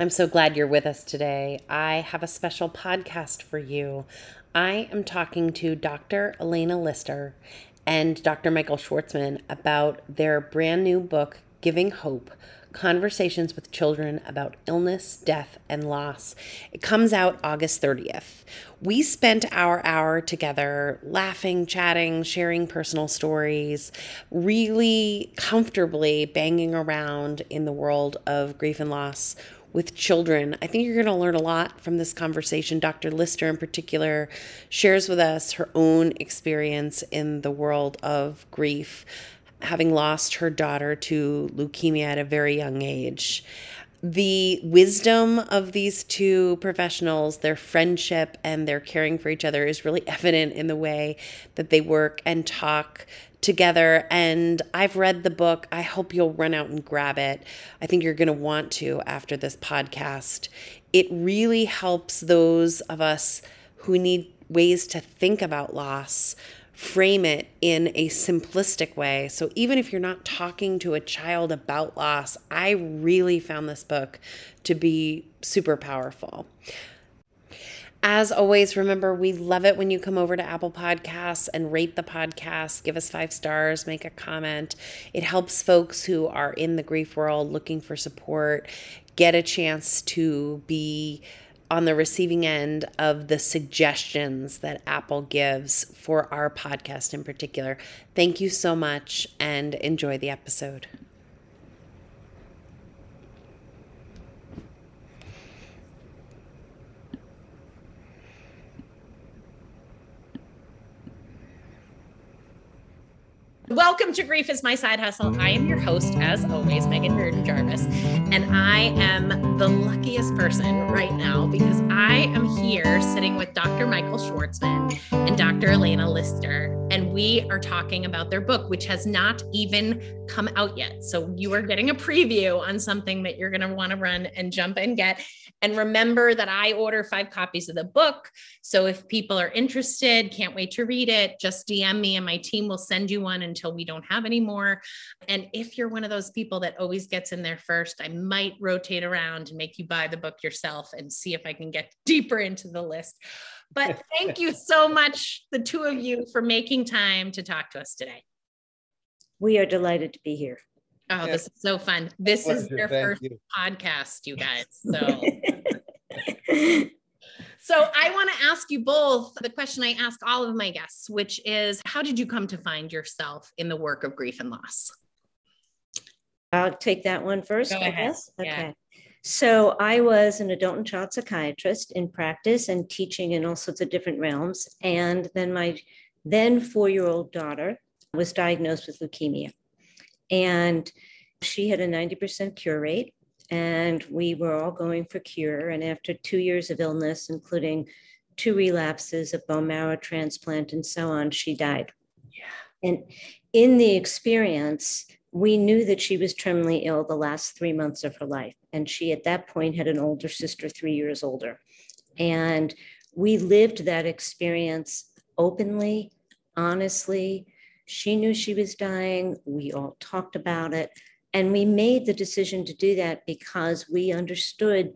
I'm so glad you're with us today. I have a special podcast for you. I am talking to Dr. Elena Lister and Dr. Michael Schwartzman about their brand new book, Giving Hope Conversations with Children About Illness, Death, and Loss. It comes out August 30th. We spent our hour together laughing, chatting, sharing personal stories, really comfortably banging around in the world of grief and loss with children. I think you're going to learn a lot from this conversation. Dr. Lister, in particular, shares with us her own experience in the world of grief, having lost her daughter to leukemia at a very young age. The wisdom of these two professionals, their friendship and their caring for each other is really evident in the way that they work and talk together. And I've read the book. I hope you'll run out and grab it. I think you're going to want to after this podcast. It really helps those of us who need ways to think about loss frame it in a simplistic way. So even if you're not talking to a child about loss, I really found this book to be super powerful. As always, remember we love it when you come over to Apple Podcasts and rate the podcast, give us five stars, make a comment. It helps folks who are in the grief world looking for support get a chance to be on the receiving end of the suggestions that Apple gives for our podcast in particular. Thank you so much and enjoy the episode. Welcome to Grief is My Side Hustle. I am your host, as always, Megan Reardon Jarvis, and I am the luckiest person right now because I am here sitting with Dr. Michael Schwartzman and Dr. Elena Lister, and we are talking about their book, which has not even come out yet. So you are getting a preview on something that you're going to want to run and jump and get. And remember that I order five copies of the book. So if people are interested, can't wait to read it, just DM me and my team will send you one until we don't have any more. And if you're one of those people that always gets in there first, I might rotate around and make you buy the book yourself and see if I can get deeper into the list. But thank you so much, the two of you, for making time to talk to us today. We are delighted to be here. Oh, yeah. this is so fun. This Pleasure. is their Thank first you. podcast, you guys. So So I want to ask you both the question I ask all of my guests, which is how did you come to find yourself in the work of grief and loss? I'll take that one first. Go I ahead. guess. Okay. Yeah. So I was an adult and child psychiatrist in practice and teaching in all sorts of different realms. And then my then four-year-old daughter was diagnosed with leukemia. And she had a 90% cure rate, and we were all going for cure. And after two years of illness, including two relapses, a bone marrow transplant, and so on, she died. Yeah. And in the experience, we knew that she was terminally ill the last three months of her life. And she, at that point, had an older sister, three years older. And we lived that experience openly, honestly, she knew she was dying. We all talked about it. And we made the decision to do that because we understood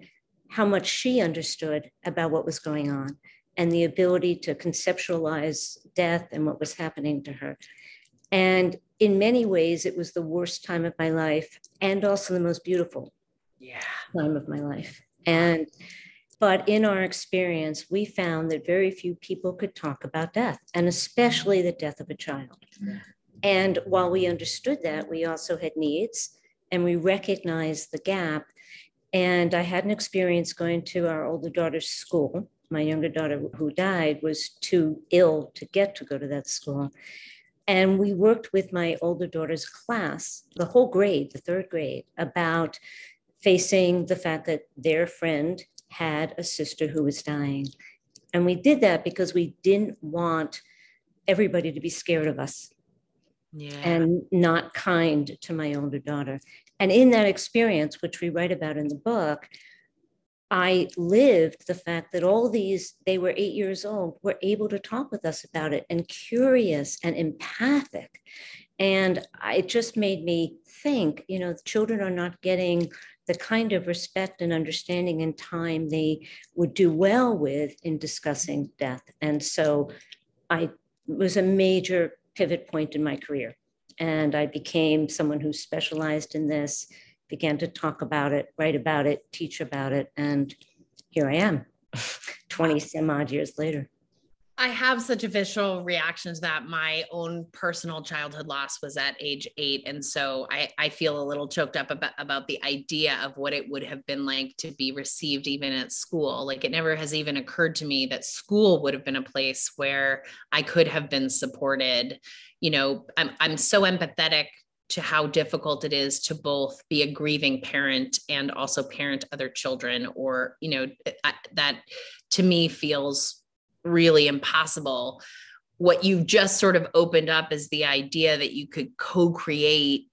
how much she understood about what was going on and the ability to conceptualize death and what was happening to her. And in many ways, it was the worst time of my life and also the most beautiful yeah. time of my life. And but in our experience, we found that very few people could talk about death, and especially the death of a child. And while we understood that, we also had needs and we recognized the gap. And I had an experience going to our older daughter's school. My younger daughter, who died, was too ill to get to go to that school. And we worked with my older daughter's class, the whole grade, the third grade, about facing the fact that their friend had a sister who was dying. And we did that because we didn't want everybody to be scared of us yeah. and not kind to my older daughter. And in that experience, which we write about in the book, I lived the fact that all these, they were eight years old, were able to talk with us about it and curious and empathic. And it just made me think, you know, children are not getting the kind of respect and understanding and time they would do well with in discussing death. And so I was a major pivot point in my career. And I became someone who specialized in this, began to talk about it, write about it, teach about it. And here I am, 20 some odd years later. I have such a visceral reaction to that. My own personal childhood loss was at age eight. And so I, I feel a little choked up about, about the idea of what it would have been like to be received even at school. Like it never has even occurred to me that school would have been a place where I could have been supported. You know, I'm, I'm so empathetic to how difficult it is to both be a grieving parent and also parent other children or you know that to me feels really impossible. What you've just sort of opened up is the idea that you could co create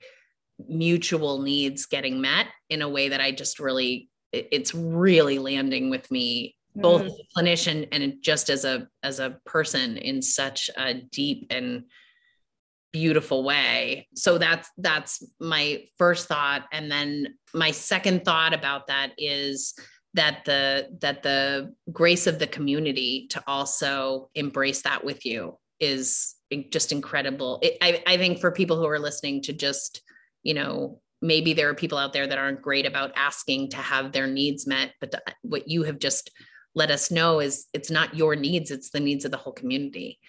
mutual needs getting met in a way that I just really, it's really landing with me both mm. as a clinician and just as a as a person in such a deep and beautiful way so that's that's my first thought and then my second thought about that is that the that the grace of the community to also embrace that with you is just incredible. It, I, I think for people who are listening to just you know maybe there are people out there that aren't great about asking to have their needs met but what you have just let us know is it's not your needs it's the needs of the whole community.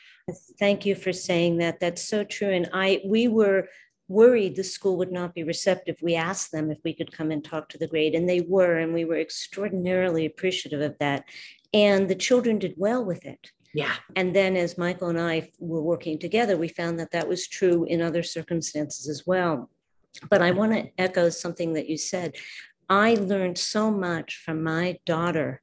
Thank you for saying that. That's so true. And i we were worried the school would not be receptive. We asked them if we could come and talk to the grade, and they were, and we were extraordinarily appreciative of that. And the children did well with it. Yeah. And then as Michael and I were working together, we found that that was true in other circumstances as well. But I want to echo something that you said. I learned so much from my daughter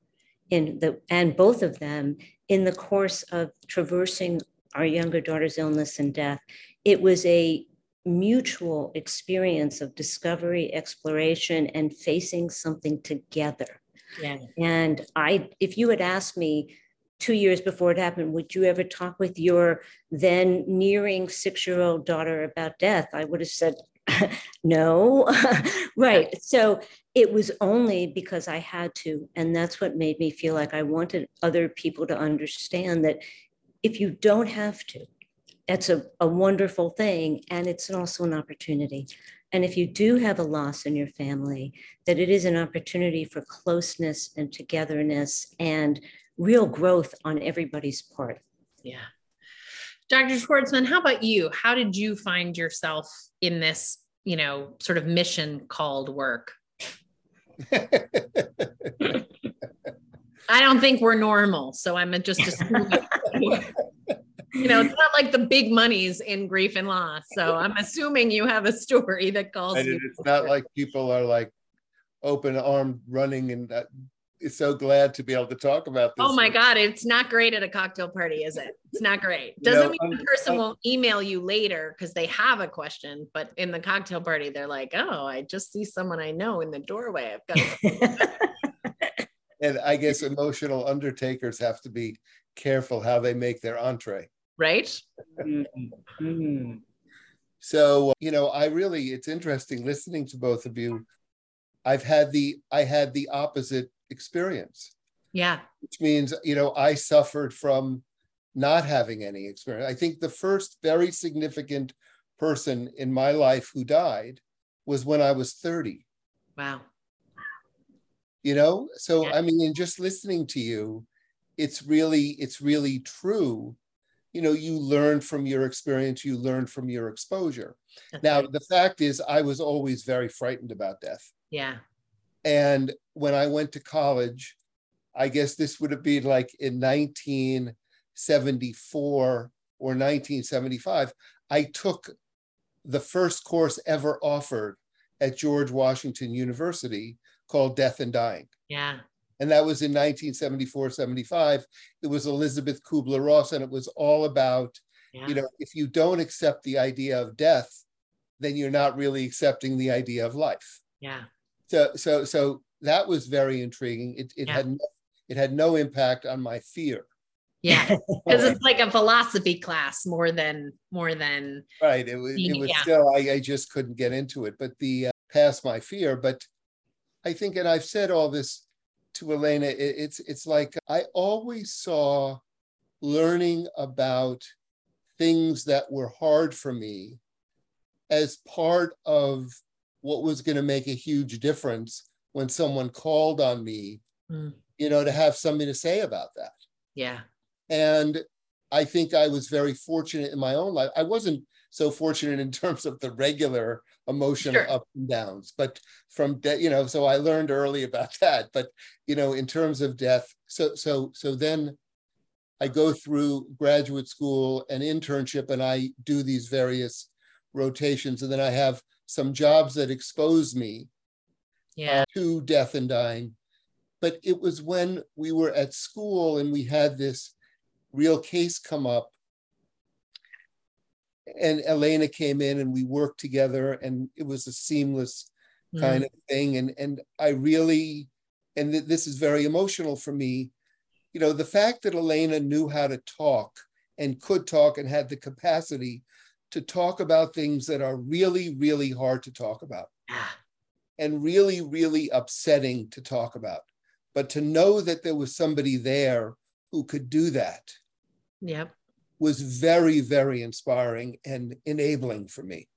in the and both of them in the course of traversing our younger daughter's illness and death. It was a mutual experience of discovery, exploration, and facing something together. Yeah. And I, if you had asked me two years before it happened, would you ever talk with your then nearing six year old daughter about death? I would have said, no. right. So it was only because I had to. And that's what made me feel like I wanted other people to understand that if you don't have to, that's a, a wonderful thing. And it's also an opportunity. And if you do have a loss in your family, that it is an opportunity for closeness and togetherness and real growth on everybody's part. Yeah. Dr. Schwartzman, how about you? How did you find yourself in this, you know, sort of mission called work? I don't think we're normal, so I'm just assuming you know, it's not like the big monies in grief and loss. So I'm assuming you have a story that calls. And it's not like people are like open armed running and uh, so glad to be able to talk about this. Oh my God, it's not great at a cocktail party, is it? It's not great. Doesn't you know, mean the person I'm, won't email you later because they have a question, but in the cocktail party, they're like, oh, I just see someone I know in the doorway. I've got. and I guess emotional undertakers have to be careful how they make their entree right? Mm-hmm. So, you know, I really, it's interesting listening to both of you. I've had the, I had the opposite experience. Yeah. Which means, you know, I suffered from not having any experience. I think the first very significant person in my life who died was when I was 30. Wow. You know, so yeah. I mean, in just listening to you, it's really, it's really true you know you learn from your experience you learn from your exposure. That's now the fact is i was always very frightened about death. Yeah. And when i went to college i guess this would have been like in 1974 or 1975 i took the first course ever offered at george washington university called death and dying. Yeah and that was in 1974 75 it was elizabeth kubler-ross and it was all about yeah. you know if you don't accept the idea of death then you're not really accepting the idea of life. Yeah. So so so that was very intriguing. It, it yeah. had no, it had no impact on my fear. Yeah. Because it's like a philosophy class more than more than right. It was, it was yeah. still I, I just couldn't get into it. But the uh, past my fear but I think, and I've said all this to Elena, it, it's it's like I always saw learning about things that were hard for me as part of what was going to make a huge difference when someone called on me, mm. you know, to have something to say about that. Yeah. And I think I was very fortunate in my own life. I wasn't so fortunate in terms of the regular emotional sure. ups and downs, but from death, you know, so I learned early about that. But you know, in terms of death, so so so then I go through graduate school and internship, and I do these various rotations, and then I have some jobs that expose me yeah. uh, to death and dying. But it was when we were at school and we had this real case come up. And Elena came in and we worked together, and it was a seamless mm. kind of thing. And, and I really, and th- this is very emotional for me, you know, the fact that Elena knew how to talk and could talk and had the capacity to talk about things that are really, really hard to talk about and really, really upsetting to talk about. But to know that there was somebody there who could do that yep. Was very, very inspiring and enabling for me.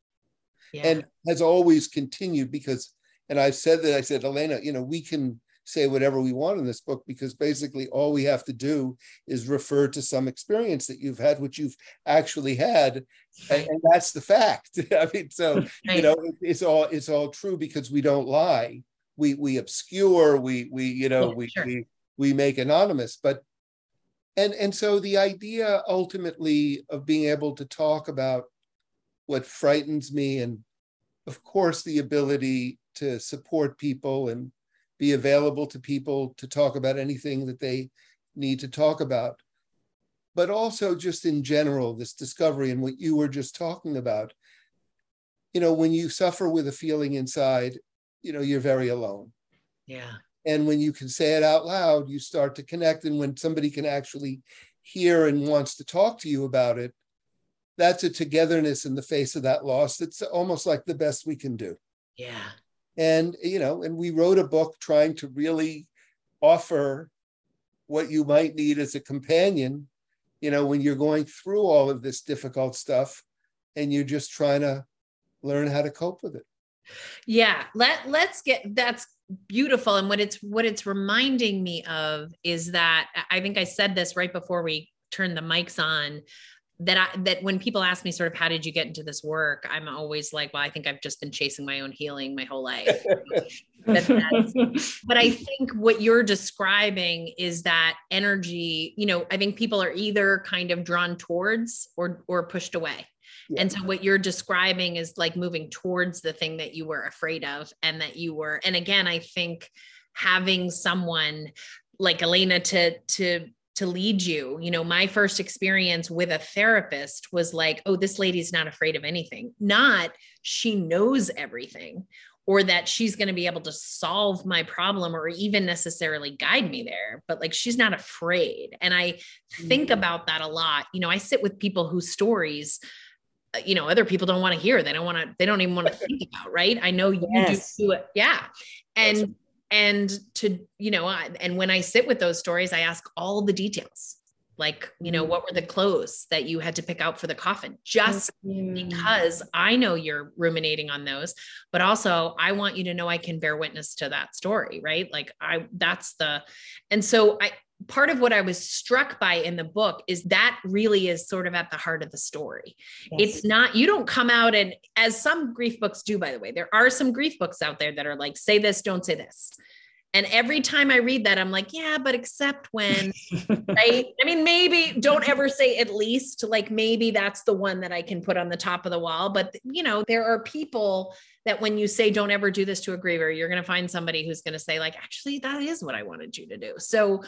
Yeah. And has always continued because, and I've said that I said, Elena, you know, we can say whatever we want in this book because basically all we have to do is refer to some experience that you've had, which you've actually had, and, and that's the fact. I mean, so you know, it, it's all it's all true because we don't lie. We we obscure. We we you know yeah, we sure. we we make anonymous, but and and so the idea ultimately of being able to talk about what frightens me and of course the ability to support people and be available to people to talk about anything that they need to talk about. But also, just in general, this discovery and what you were just talking about. You know, when you suffer with a feeling inside, you know, you're very alone. Yeah. And when you can say it out loud, you start to connect. And when somebody can actually hear and wants to talk to you about it, that's a togetherness in the face of that loss that's almost like the best we can do. Yeah and you know and we wrote a book trying to really offer what you might need as a companion you know when you're going through all of this difficult stuff and you're just trying to learn how to cope with it yeah let let's get that's beautiful and what it's what it's reminding me of is that i think i said this right before we turned the mics on that I that when people ask me sort of how did you get into this work, I'm always like, well, I think I've just been chasing my own healing my whole life. but, but I think what you're describing is that energy, you know, I think people are either kind of drawn towards or or pushed away. Yeah. And so what you're describing is like moving towards the thing that you were afraid of and that you were and again, I think having someone like Elena to to to lead you. You know, my first experience with a therapist was like, oh, this lady's not afraid of anything, not she knows everything or that she's going to be able to solve my problem or even necessarily guide me there, but like she's not afraid. And I think mm-hmm. about that a lot. You know, I sit with people whose stories Uh, you know other people don't want to hear they don't want to they don't even want to think about right? I know you yes. do it yeah. And and to you know and when i sit with those stories i ask all the details. Like you know mm. what were the clothes that you had to pick out for the coffin? Just mm. because i know you're ruminating on those but also i want you to know i can bear witness to that story right? Like i that's the and so i part of what I was struck by in the book is that really is sort of at the heart of the story. Yes. It's not, you don't come out and, as some grief books do, by the way, there are some grief books out there that are like, say this, don't say this. And every time I read that, I'm like, yeah, but except when, right? I mean, maybe don't ever say at least, like maybe that's the one that I can put on the top of the wall. But, you know, there are people that when you say don't ever do this to a griever, you're going to find somebody who's going to say, like, actually, that is what I wanted you to do. So,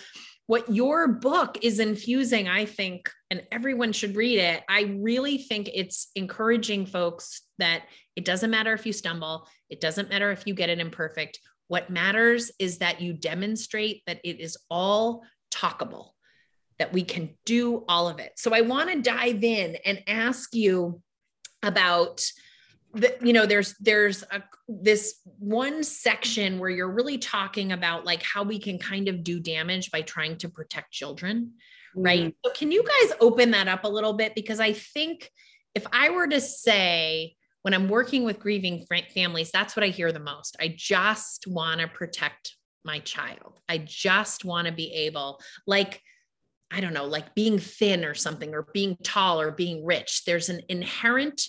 what your book is infusing, I think, and everyone should read it. I really think it's encouraging folks that it doesn't matter if you stumble, it doesn't matter if you get it imperfect. What matters is that you demonstrate that it is all talkable, that we can do all of it. So I want to dive in and ask you about the, you know there's there's a this one section where you're really talking about like how we can kind of do damage by trying to protect children right? Mm. so can you guys open that up a little bit? Because i think if i were to say when i'm working with grieving families that's what i hear the most. I just want to protect my child. I just want to be able like i don't know like being thin or something or being tall or being rich. There's an inherent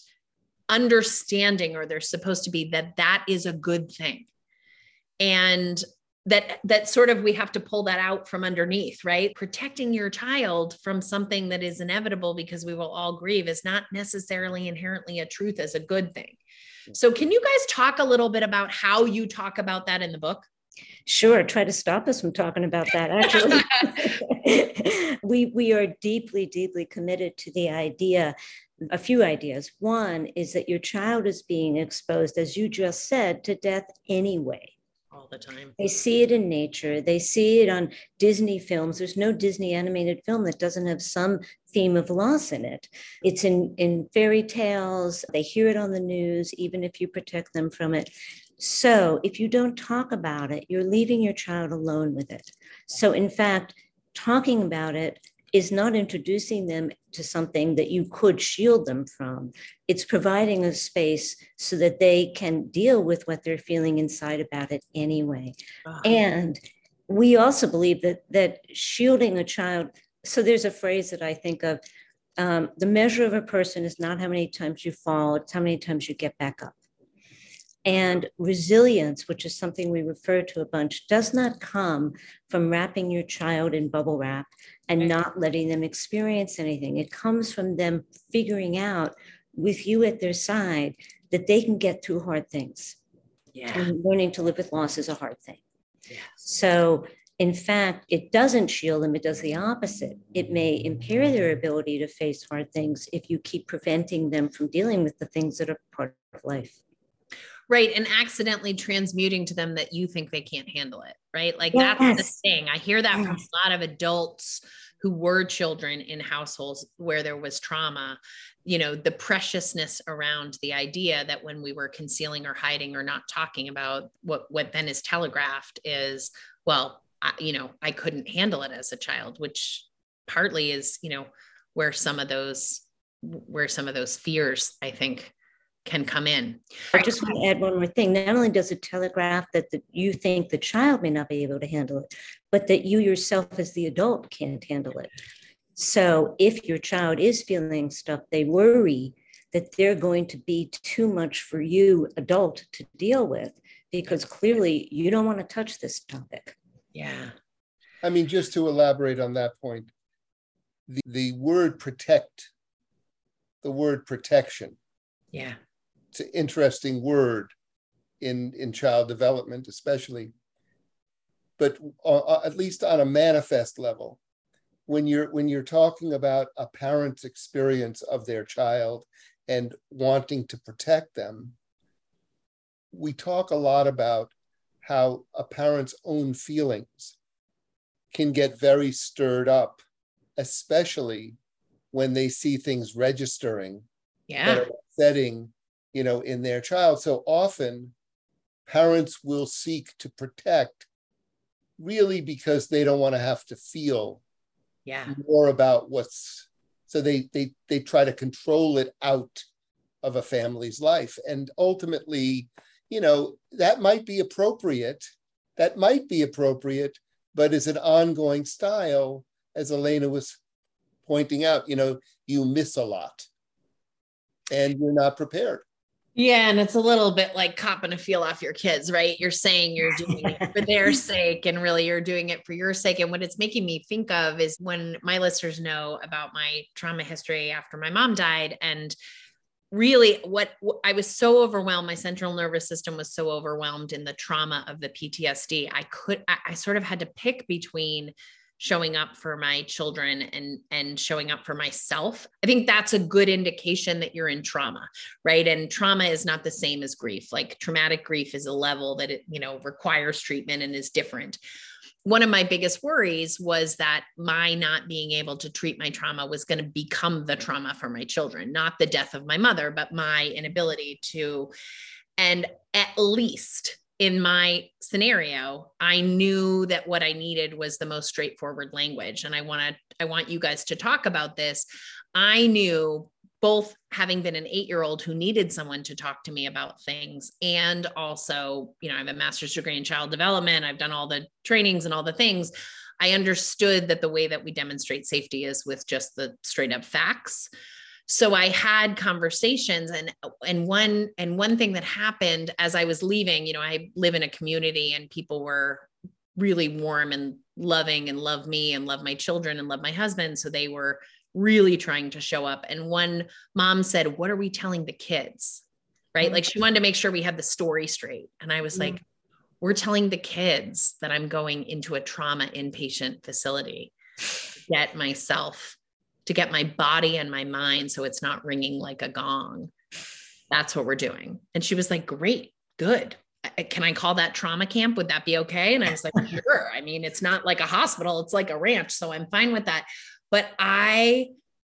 understanding or they're supposed to be that that is a good thing. And that that sort of we have to pull that out from underneath right? Protecting your child from something that is inevitable because we will all grieve is not necessarily inherently a truth as a good thing. So can you guys talk a little bit about how you talk about that in the book? Sure, try to stop us from talking about that. Actually, we we are deeply, deeply committed to the idea a few ideas. One is that your child is being exposed, as you just said, to death anyway. All the time. They see it in nature. They see it on Disney films. There's no Disney animated film that doesn't have some theme of loss in it. It's in, in fairy tales. They hear it on the news, even if you protect them from it. So if you don't talk about it, you're leaving your child alone with it. So, in fact, talking about it is not introducing them to something that you could shield them from. It's providing a space so that they can deal with what they're feeling inside about it anyway. And we also believe that that shielding a child. So there's a phrase that I think of: um, the measure of a person is not how many times you fall; it's how many times you get back up. And resilience, which is something we refer to a bunch, does not come from wrapping your child in bubble wrap and not letting them experience anything. It comes from them figuring out with you at their side that they can get through hard things. Yeah. And learning to live with loss is a hard thing. Yeah. So, in fact, it doesn't shield them, it does the opposite. It may impair their ability to face hard things if you keep preventing them from dealing with the things that are part of life right and accidentally transmuting to them that you think they can't handle it right? Like yes. that's the thing. I hear that from a lot of adults who were children in households where there was trauma you know the preciousness around the idea that when we were concealing or hiding or not talking about what what then is telegraphed is well I, you know i couldn't handle it as a child which partly is you know where some of those where some of those fears i think can come in. I just want to add one more thing. Not only does it telegraph that the, you think the child may not be able to handle it, but that you yourself as the adult can't handle it. So if your child is feeling stuff, they worry that they're going to be too much for you, adult, to deal with, because clearly you don't want to touch this topic. Yeah. I mean, just to elaborate on that point, the, the word protect, the word protection. Yeah it's an interesting word in in child development, especially. But uh, uh, at least on a manifest level, when you're when you're talking about a parent's experience of their child and wanting to protect them, we talk a lot about how a parent's own feelings can get very stirred up, especially when they see things registering yeah. that are upsetting you know, in their child. So often parents will seek to protect really because they don't want to have to feel yeah. more about what's so they they they try to control it out of a family's life. And ultimately you know that might be appropriate that might be appropriate but as an ongoing style as elena was pointing out you know you miss a lot and you're not prepared yeah, and it's a little bit like copping a feel off your kids, right? You're saying you're doing it for their sake, and really you're doing it for your sake. And what it's making me think of is when my listeners know about my trauma history after my mom died, and really what, I was so overwhelmed. My central nervous system was so overwhelmed in the trauma of the PTSD. I could, I, I sort of had to pick between showing up for my children and and showing up for myself i think that's a good indication that you're in trauma right and trauma is not the same as grief like traumatic grief is a level that it you know requires treatment and is different one of my biggest worries was that my not being able to treat my trauma was going to become the trauma for my children, not the death of my mother, but my inability to. And at least in my scenario, I knew that what I needed was the most straightforward language. And I want to, I want you guys to talk about this. I knew both having been an eight year old who needed someone to talk to me about things and also you know i have a master's degree in child development i've done all the trainings and all the things i understood that the way that we demonstrate safety is with just the straight up facts so i had conversations and and one and one thing that happened as i was leaving you know i live in a community and people were really warm and loving and love me and love my children and love my husband so they were really trying to show up. And one mom said, What are we telling the kids? Right. Mm-hmm. Like she wanted to make sure we had the story straight. And I was mm-hmm. like, We're telling the kids that I'm going into a trauma inpatient facility to get myself, to get my body and my mind so it's not ringing like a gong. That's what we're doing. And she was like, Great, good can I call that trauma camp? Would that be okay? And I was like, sure. I mean, it's not like a hospital, it's like a ranch. So I'm fine with that. But I,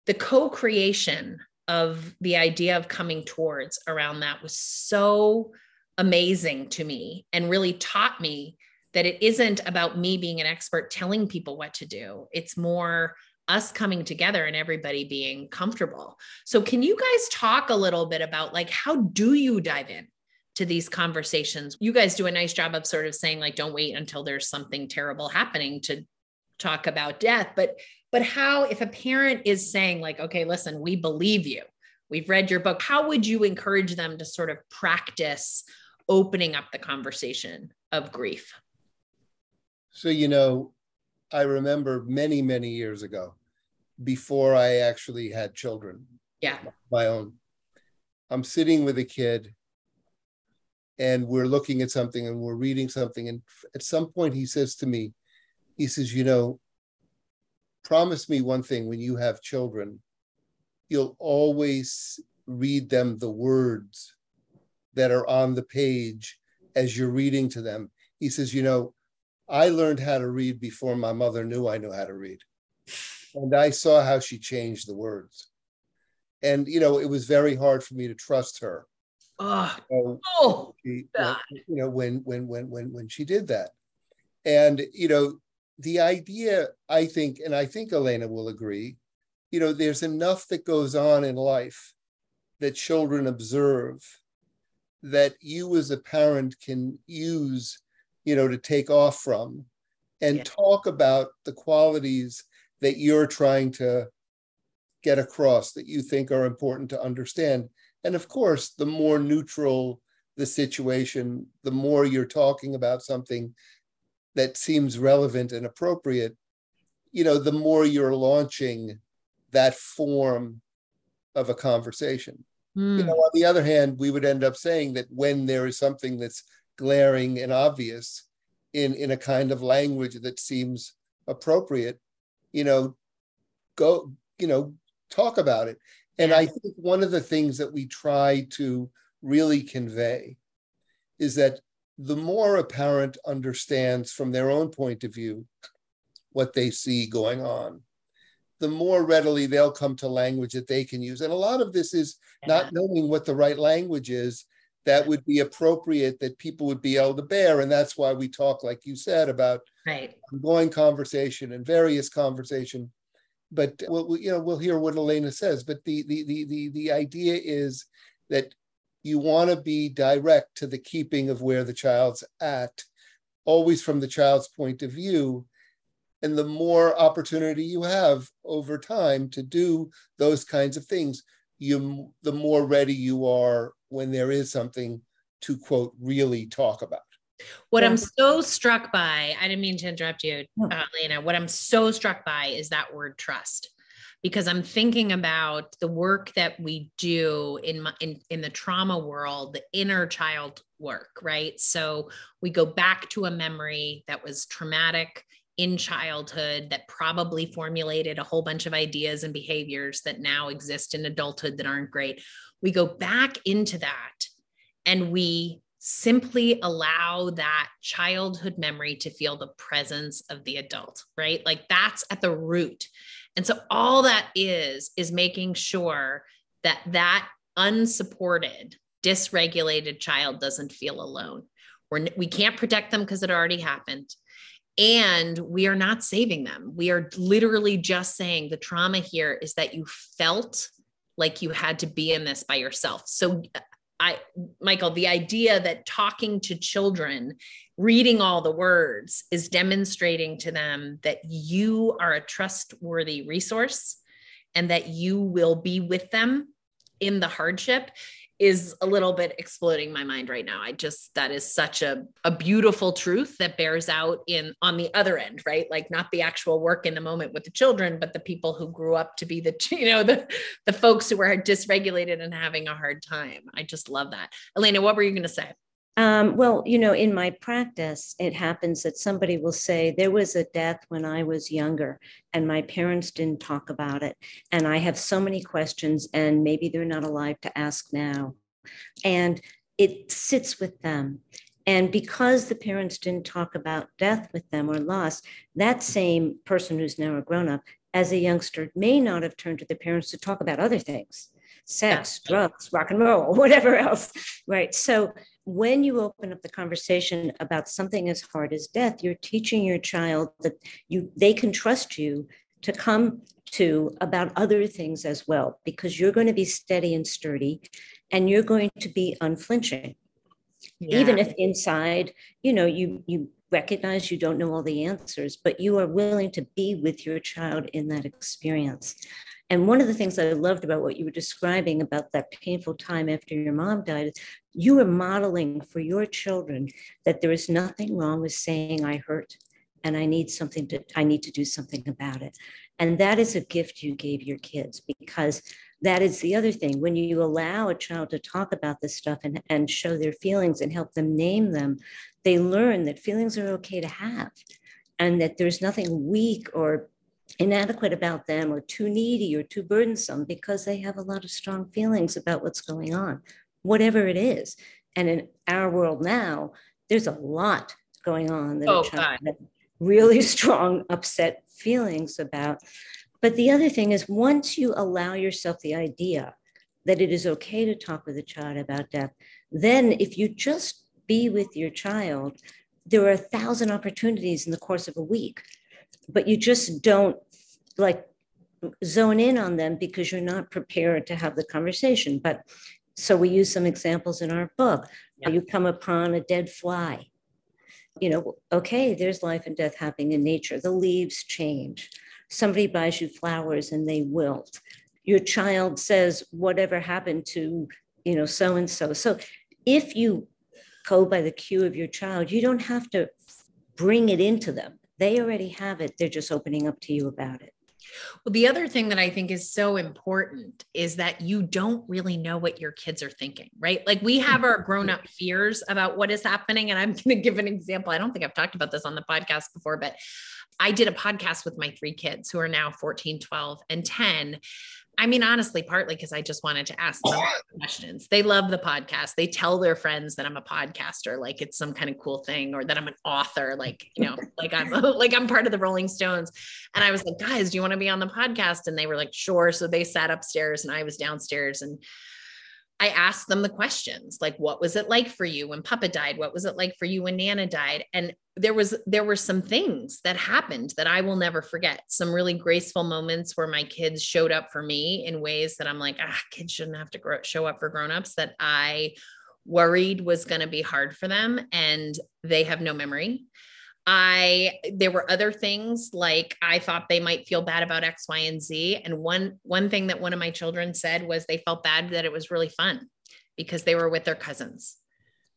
the co creation of the idea of coming towards around that was so amazing to me and really taught me that it isn't about me being an expert telling people what to do. It's more us coming together and everybody being comfortable. So can you guys talk a little bit about like how do you dive in to these conversations? You guys do a nice job of sort of saying like don't wait until there's something terrible happening to talk about death, but but how if a parent is saying like okay listen we believe you we've read your book how would you encourage them to sort of practice opening up the conversation of grief so you know i remember many many years ago before i actually had children. Yeah. My own. I'm sitting with a kid and we're looking at something and we're reading something and at some point he says to me he says you know promise me one thing when you have children, you'll always read them the words that are on the page as you're reading to them. He says, You know, I learned how to read before my mother knew I knew how to read. And I saw how she changed the words. And, you know, it was very hard for me to trust her. Oh, so, um, oh she, you know, when, when, when, when, when she did that. And, you know, the idea, I think, and I think Elena will agree, you know, there's enough that goes on in life that children observe that you as a parent can use, you know, to take off from and yeah. talk about the qualities that you're trying to get across that you think are important to understand. And of course, the more neutral the situation, the more you're talking about something that seems relevant and appropriate, you know, the more you're launching that form of a conversation. Mm. You know, on the other hand, we would end up saying that when there is something that's glaring and obvious in, in a kind of language that seems appropriate, you know, go, you know, talk about it. And yeah. I think one of the things that we try to really convey is that the more a parent understands from their own point of view what they see going on, the more readily they'll come to language that they can use. And a lot of this is yeah. not knowing what the right language is that would be appropriate that people would be able to bear. And that's why we talk, like you said, about right. ongoing conversation and various conversation. But we'll, you know, we'll hear what Elena says. But the the the the, the idea is that you want to be direct to the keeping of where the child's at, always from the child's point of view. And the more opportunity you have over time to do those kinds of things, you the more ready you are when there is something to quote really talk about. What I'm so struck by, I didn't mean to interrupt you, uh, Lena. What I'm so struck by is that word trust because I'm thinking about the work that we do in my, in in the trauma world, the inner child work, right? So we go back to a memory that was traumatic in childhood that probably formulated a whole bunch of ideas and behaviors that now exist in adulthood that aren't great. We go back into that and we simply allow that childhood memory to feel the presence of the adult, right? Like that's at the root. And so all that is, is making sure that that unsupported, dysregulated child doesn't feel alone. We're, we can't protect them because it already happened. And we are not saving them. We are literally just saying the trauma here is that you felt like you had to be in this by yourself. So I Michael, the idea that talking to children, reading all the words is demonstrating to them that you are a trustworthy resource and that you will be with them in the hardship is a little bit exploding my mind right now. I just that is such a a beautiful truth that bears out in on the other end, right? Like not the actual work in the moment with the children, but the people who grew up to be the you know the the folks who are dysregulated and having a hard time. I just love that. Elena, what were you going to say? Um, well, you know, in my practice, it happens that somebody will say, There was a death when I was younger, and my parents didn't talk about it. And I have so many questions, and maybe they're not alive to ask now. And it sits with them. And because the parents didn't talk about death with them or loss, that same person who's now a grown up, as a youngster, may not have turned to the parents to talk about other things sex, drugs, rock and roll, whatever else. Right. So when you open up the conversation about something as hard as death, you're teaching your child that you they can trust you to come to about other things as well, because you're going to be steady and sturdy and you're going to be unflinching. Yeah. Even if inside, you know, you you recognize you don't know all the answers, but you are willing to be with your child in that experience. And one of the things I loved about what you were describing about that painful time after your mom died is you were modeling for your children that there is nothing wrong with saying, I hurt and I need something to, I need to do something about it. And that is a gift you gave your kids because that is the other thing. When you allow a child to talk about this stuff and, and show their feelings and help them name them, they learn that feelings are okay to have and that there's nothing weak or inadequate about them or too needy or too burdensome because they have a lot of strong feelings about what's going on, whatever it is. And in our world now, there's a lot going on that oh, really strong, upset feelings about. But the other thing is, once you allow yourself the idea that it is okay to talk with a child about death, then if you just be with your child, there are a thousand opportunities in the course of a week but you just don't like zone in on them because you're not prepared to have the conversation. But so we use some examples in our book. Yeah. You come upon a dead fly. You know, okay, there's life and death happening in nature. The leaves change. Somebody buys you flowers and they wilt. Your child says, whatever happened to, you know, so and so. So if you go by the cue of your child, you don't have to bring it into them. They already have it. They're just opening up to you about it. Well, the other thing that I think is so important is that you don't really know what your kids are thinking, right? Like we have our grown up fears about what is happening. And I'm going to give an example. I don't think I've talked about this on the podcast before, but I did a podcast with my three kids who are now 14, 12, and 10. I mean, honestly, partly because I just wanted to ask them questions. They love the podcast. They tell their friends that I'm a podcaster, like it's some kind of cool thing, or that I'm an author, like you know, like I'm like I'm part of the Rolling Stones. And I was like, guys, do you want to be on the podcast? And they were like, sure. So they sat upstairs, and I was downstairs, and I asked them the questions like, what was it like for you when Papa died? What was it like for you when Nana died? And there was there were some things that happened that I will never forget. Some really graceful moments where my kids showed up for me in ways that I'm like, ah, kids shouldn't have to grow, show up for grown-ups that I worried was going to be hard for them and they have no memory. I there were other things like I thought they might feel bad about X, Y, and Z. And one one thing that one of my children said was they felt bad that it was really fun because they were with their cousins.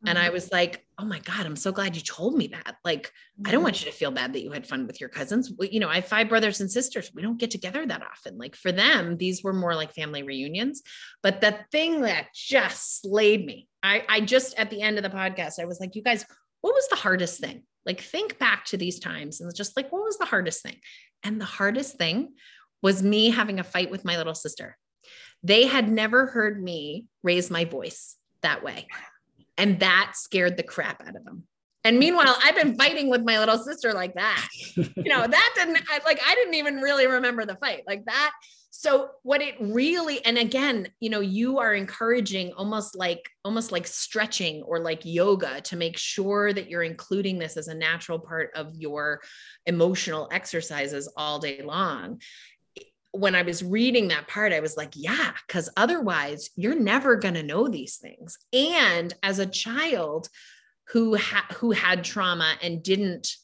And I mm-hmm. was like, oh my God, I'm so glad you told me that. Like, I don't want mm-hmm. you to feel bad that you had fun with your cousins. you know, I have five brothers and sisters. We don't get together that often. Like, for them, these were more like family reunions. But the thing that just slayed me, I, I just at the end of the podcast, I was like, you guys, what was the hardest thing? Like, think back to these times and just like, what was the hardest thing? And the hardest thing was me having a fight with my little sister. They had never heard me raise my voice that way And that scared the crap out of them. And meanwhile, I've been fighting with my little sister like that. You know, that didn't I, like I didn't even really remember the fight. Like that so what it really and again you know you are encouraging almost like almost like stretching or like yoga to make sure that you're including this as a natural part of your emotional exercises all day long. When i was reading that part i was like yeah cuz otherwise you're never going to know these things. And as a child who ha- who had trauma and didn't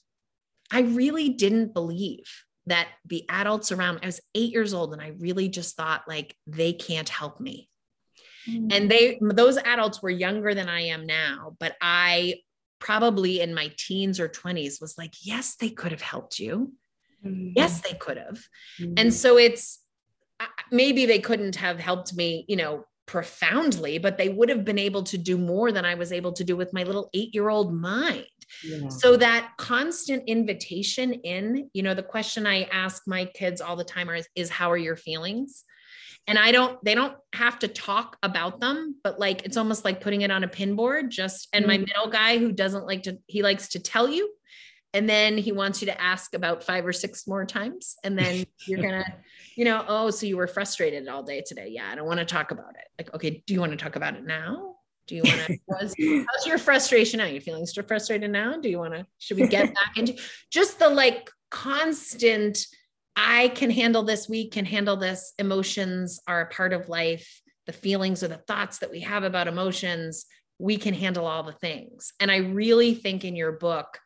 i really didn't believe that the adults around I was 8 years old and I really just thought like they can't help me. Mm-hmm. And they those adults were younger than I am now, but I probably in my teens or 20s was like, yes, they could have helped you. Mm-hmm. Yes, they could have. Mm-hmm. And so it's maybe they couldn't have helped me, you know, profoundly, but they would have been able to do more than I was able to do with my little eight year old mind. So that constant invitation in, you know, the question I ask my kids all the time is, is how are your feelings? And I don't, they don't have to talk about them, but like it's almost like putting it on a pinboard. Just and my mm. middle guy who doesn't like to, he likes to tell you, and then he wants you to ask about five or six more times, and then you're gonna, you know, oh, so you were frustrated all day today. Yeah, I don't want to talk about it. Like, okay, do you want to talk about it now? Do you want to? how's your frustration now? You feeling frustrated now? Do you want to? Should we get back into just the like constant? I can handle this. We can handle this. Emotions are a part of life. The feelings or the thoughts that we have about emotions, we can handle all the things. And I really think in your book,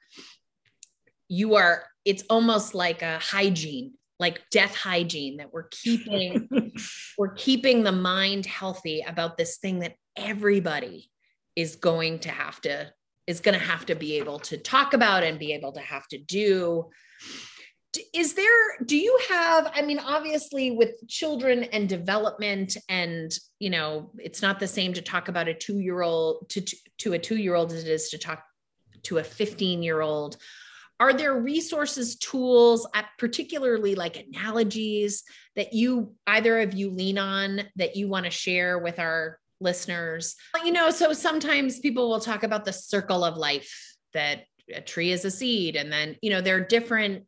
you are. It's almost like a hygiene like death hygiene that we're keeping we're keeping the mind healthy about this thing that everybody is going to have to is going to have to be able to talk about and be able to have to do. Is there do you have i mean obviously with children and development and you know it's not the same to talk about a 2 year old to to a 2 year old as it is to talk to a 15 year old are there resources tools uh, particularly like analogies that you either of you lean on that you want to share with our listeners? You know so sometimes people will talk about the circle of life that a tree is a seed and then you know there are different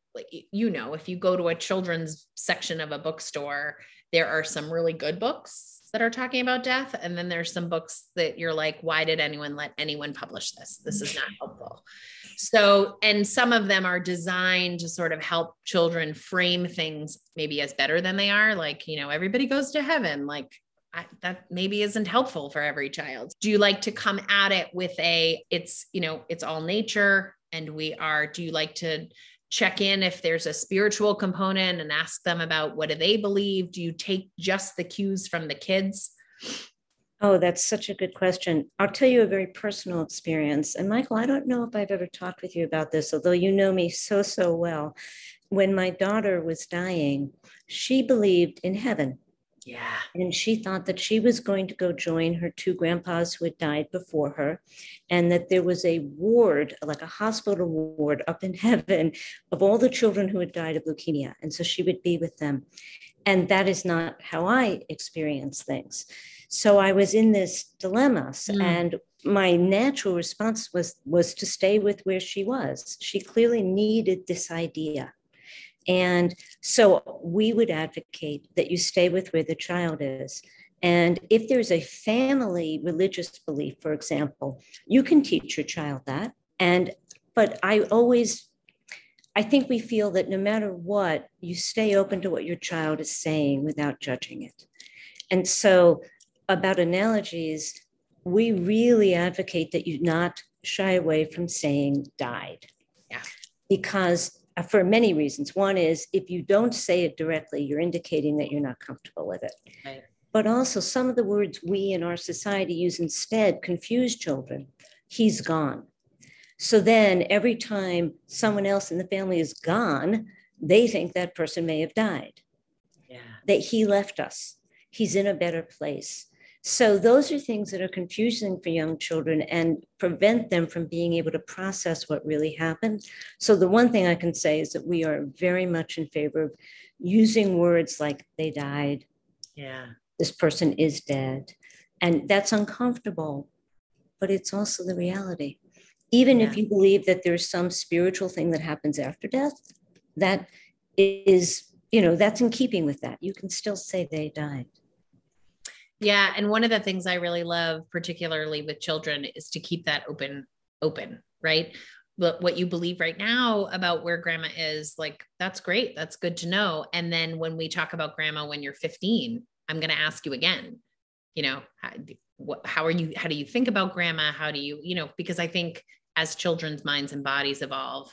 you know if you go to a children's section of a bookstore there are some really good books that are talking about death and then there's some books that you're like why did anyone let anyone publish this this is not helpful so, and some of them are designed to sort of help children frame things maybe as better than they are. Like, you know, everybody goes to heaven. Like, I, that maybe isn't helpful for every child. Do you like to come at it with a, it's, you know, it's all nature and we are, do you like to check in if there's a spiritual component and ask them about what do they believe? Do you take just the cues from the kids? Oh, that's such a good question. I'll tell you a very personal experience. And Michael, I don't know if I've ever talked with you about this, although you know me so, so well. When my daughter was dying, she believed in heaven. Yeah. And she thought that she was going to go join her two grandpas who had died before her, and that there was a ward, like a hospital ward up in heaven of all the children who had died of leukemia. And so she would be with them. And that is not how I experience things. So I was in this dilemma, mm. and my natural response was was to stay with where she was. She clearly needed this idea. And so we would advocate that you stay with where the child is. And if there's a family religious belief, for example, you can teach your child that. And but I always I think we feel that no matter what, you stay open to what your child is saying without judging it. And so about analogies, we really advocate that you not shy away from saying died. Yeah. Because Uh, for many reasons. One is if you don't say it directly, you're indicating that you're not comfortable with it. Right. But also, some of the words we in our society use instead confuse children. He's gone. So then, every time someone else in the family is gone, they think that person may have died. Yeah. That he left us. He's in a better place. So those are things that are confusing for young children and prevent them from being able to process what really happened. So the one thing I can say is that we are very much in favor of using words like they died. Yeah. This person is dead. And that's uncomfortable. but it's also the reality. Even Yeah. if you believe that there's some spiritual thing that happens after death, that is, you know, that's in keeping with that. You can still say they died. Yeah, and one of the things I really love, particularly with children, is to keep that open, open, right? But what you believe right now about where grandma is, like that's great. That's good to know. And then when we talk about grandma when you're 15, I'm going to ask you again. You know, how, what, how are you? How do you think about grandma? How do you, you know? Because I think as children's minds and bodies evolve,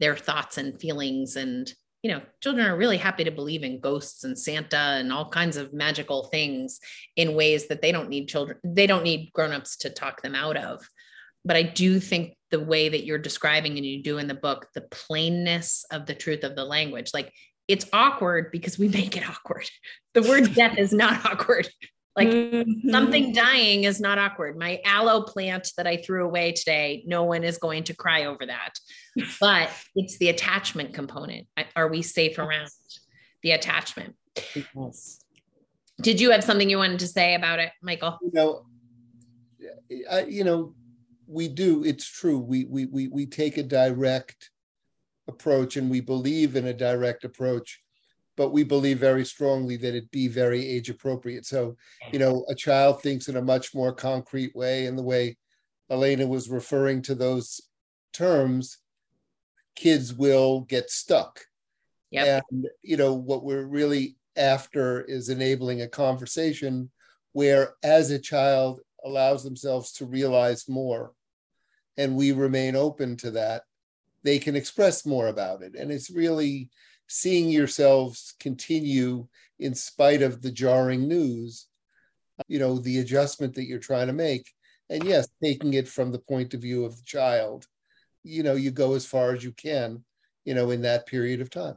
their thoughts and feelings and you know, children are really happy to believe in ghosts and Santa and all kinds of magical things in ways that they don't need children, they don't need grown-ups to talk them out of. But I do think the way that you're describing and you do in the book, the plainness of the truth of the language, like it's awkward because we make it awkward. The word death is not awkward. Like Mm-hmm. something dying is not awkward. My aloe plant that I threw away today, no one is going to cry over that. But it's the attachment component. Are we safe around the attachment? Yes. Did you have something you wanted to say about it, Michael? you know I, you know we do it's true we we we, we take a direct approach and we believe in a direct approach but we believe very strongly that it be very age appropriate. So you know a child thinks in a much more concrete way in the way elena was referring to those terms kids will get stuck. Yep. and you know what we're really after is enabling a conversation where as a child allows themselves to realize more and we remain open to that they can express more about it. And it's really seeing yourselves continue in spite of the jarring news you know the adjustment that you're trying to make and yes taking it from the point of view of the child you know you go as far as you can you know in that period of time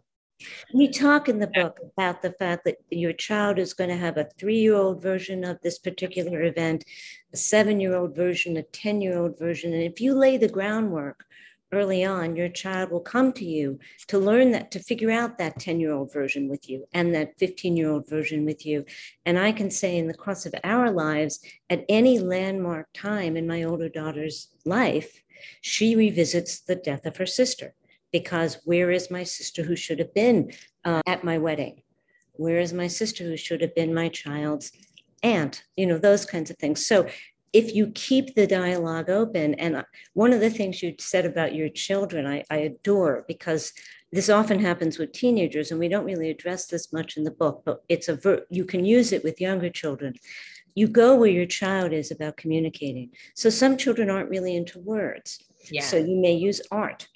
We talk in the book about the fact that your child is going to have a three year old version of this particular event, a seven year old version, a 10 year old version. And if you lay the groundwork early on, your child will come to you to learn that, to figure out that 10 year old version with you and that 15 year old version with you. And I can say, in the course of our lives, at any landmark time in my older daughter's life, she revisits the death of her sister because where is my sister who should have been uh, at my wedding? Where is my sister who should have been my child's aunt? You know, those kinds of things. So if you keep the dialogue open, and one of the things you said about your children, I, I adore because this often happens with teenagers, and we don't really address this much in the book, but it's a ver- you can use it with younger children. You go where your child is about communicating. So some children aren't really into words. Yeah. So you may use art,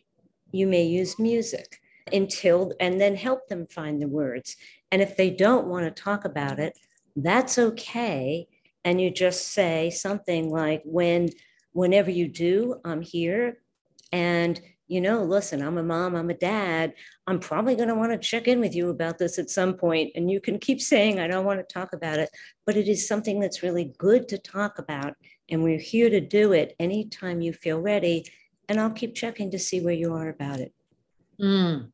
you may use music until, and then help them find the words. And if they don't want to talk about it, that's okay. And you just say something like, when, whenever you do, I'm here. And, you know, listen, I'm a mom, I'm a dad. I'm probably going to want to check in with you about this at some point. And you can keep saying, I don't want to talk about it, but it is something that's really good to talk about. And we're here to do it anytime you feel ready and I'll keep checking to see where you are about it. Mm.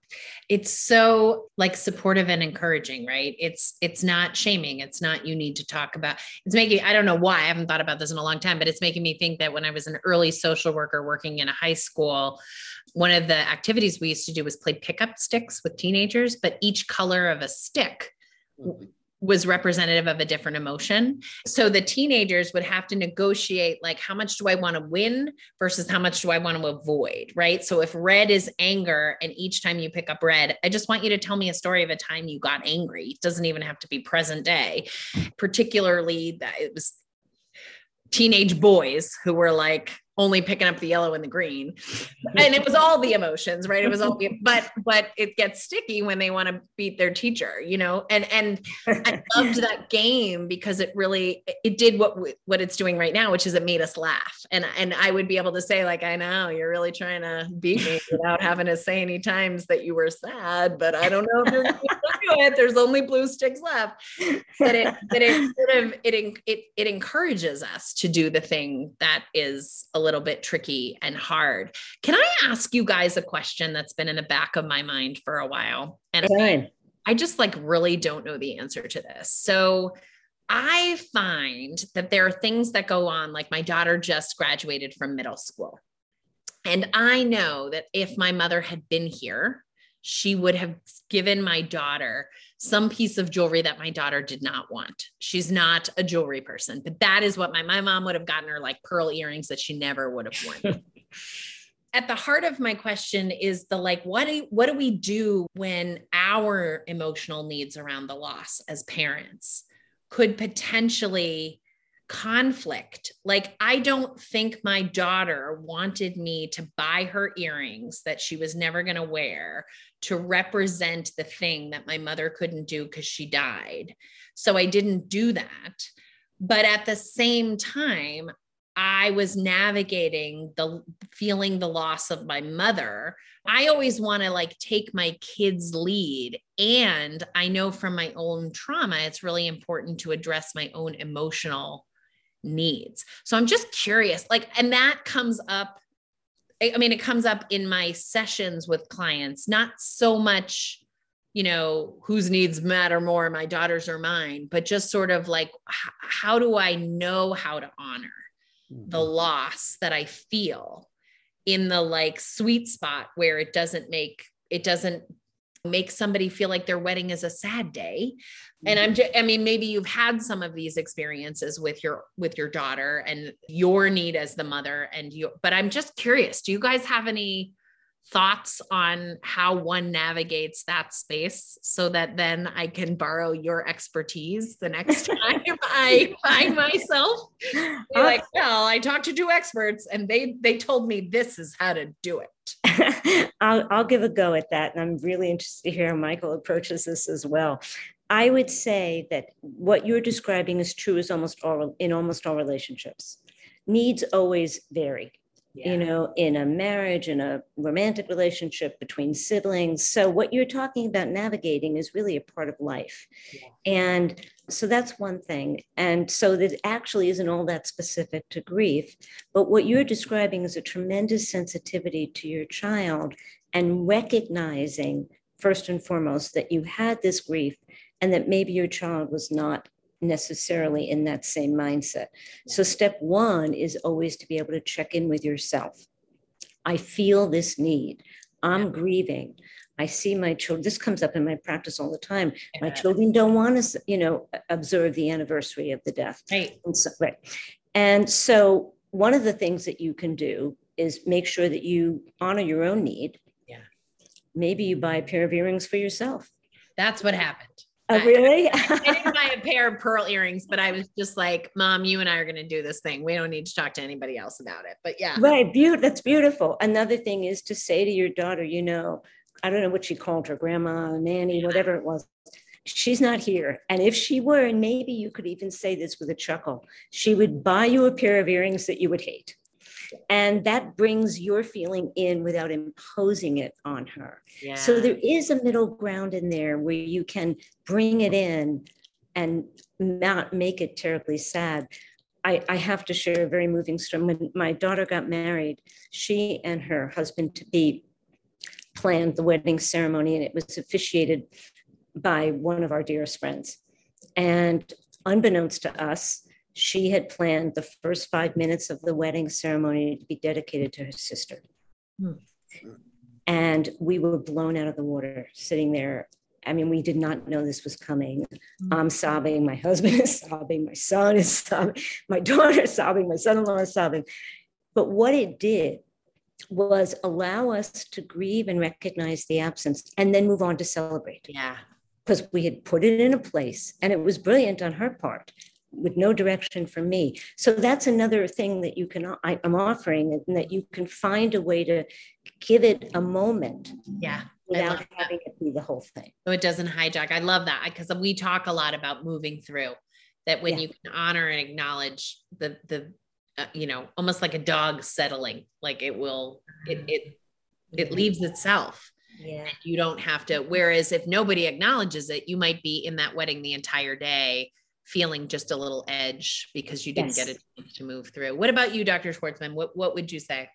It's so like supportive and encouraging, right? It's it's not shaming. It's not you need to talk about. It's making I don't know why I haven't thought about this in a long time, but it's making me think that when I was an early social worker working in a high school, one of the activities we used to do was play pickup sticks with teenagers, but each color of a stick was representative of a different emotion. So the teenagers would have to negotiate like how much do I want to win versus how much do I want to avoid, right? So if red is anger and each time you pick up red, I just want you to tell me a story of a time you got angry. It doesn't even have to be present day. Particularly that it was teenage boys who were like only picking up the yellow and the green. And it was all the emotions right? It was all the but but it gets sticky when they want to beat their teacher you know? And and i loved that game because it really it did what what it's doing right now which is it made us laugh. And and i would be able to say like i know you're really trying to beat me without having to say any times that you were sad but i don't know if you're going to do it there's only blue sticks left but it but it sort of it it it encourages us to do the thing that is a little bit tricky and hard. Can I ask you guys a question that's been in the back of my mind for a while? And Fine. I just like really don't know the answer to this. So I find that there are things that go on, like my daughter just graduated from middle school. And I know that if my mother had been here, she would have given my daughter some piece of jewelry that my daughter did not want. She's not a jewelry person, but that is what my, my mom would have gotten her like pearl earrings that she never would have worn. At the heart of my question is the like, what do, what do we do when our emotional needs around the loss as parents could potentially conflict. Like, I don't think my daughter wanted me to buy her earrings that she was never going to wear to represent the thing that my mother couldn't do because she died. So I didn't do that. But at the same time, I was navigating the feeling the loss of my mother. I always want to like take my kids' lead. And I know from my own trauma, it's really important to address my own emotional needs. So I'm just curious, like, and that comes up. I mean, it comes up in my sessions with clients, not so much, you know, whose needs matter more, my daughter's or mine, but just sort of like, how do I know how to honor? mm-hmm. the loss that I feel in the like sweet spot where it doesn't make it doesn't make somebody feel like their wedding is a sad day and i'm mm-hmm. just i mean maybe you've had some of these experiences with your with your daughter and your need as the mother and you but i'm just curious do you guys have any thoughts on how one navigates that space so that then I can borrow your expertise the next time I find myself like, well, I talked to two experts and they they told me this is how to do it. I'll, I'll give a go at that. And I'm really interested to hear how Michael approaches this as well. I would say that what you're describing is true is almost all in almost all relationships. Needs always vary yeah. you know, in a marriage, in a romantic relationship between siblings. So, what you're talking about navigating is really a part of life. Yeah. And so that's one thing. And so that actually isn't all that specific to grief. But what you're describing is a tremendous sensitivity to your child and recognizing, first and foremost, that you had this grief and that maybe your child was not necessarily in that same mindset. So, step one is always to be able to check in with yourself. I feel this need. I'm grieving. I see my children. This comes up in my practice all the time. My children don't want to, you know, observe the anniversary of the death. Right. And so, right. And so, one of the things that you can do is make sure that you honor your own need. Yeah. Maybe you buy a pair of earrings for yourself. That's what happened. Oh, really? I didn't buy a pair of pearl earrings, but I was just like, Mom, you and I are going to do this thing. We don't need to talk to anybody else about it. But yeah. Right. Beautiful. That's beautiful. Another thing is to say to your daughter, you know, I don't know what she called her, grandma, nanny, whatever it was. She's not here. And if she were, and maybe you could even say this with a chuckle, she would buy you a pair of earrings that you would hate. And that brings your feeling in without imposing it on her. Yeah. So there is a middle ground in there where you can bring it in and not make it terribly sad. I, I have to share a very moving story. When my daughter got married, she and her husband to be planned the wedding ceremony, and it was officiated by one of our dearest friends. And unbeknownst to us, she had planned the first five minutes of the wedding ceremony to be dedicated to her sister. Hmm. And we were blown out of the water sitting there. I mean, we did not know this was coming. Hmm. I'm sobbing. My husband is sobbing. My son is sobbing. My daughter is sobbing. My son in law is sobbing. But what it did was allow us to grieve and recognize the absence and then move on to celebrate. Yeah. Because we had put it in a place and it was brilliant on her part with no direction from me. So that's another thing that you can I, am offering, and that you can find a way to give it a moment. Yeah. Without having it be the whole thing. So it doesn't hijack. I love that because we talk a lot about moving through that when yeah. you can honor and acknowledge the the uh, you know almost like a dog settling like it will it it it leaves itself yeah you don't have to whereas if nobody acknowledges it you might be in that wedding the entire day feeling just a little edge because you didn't yes. get it to move through. What about you, Dr. Schwartzman? What, what would you say?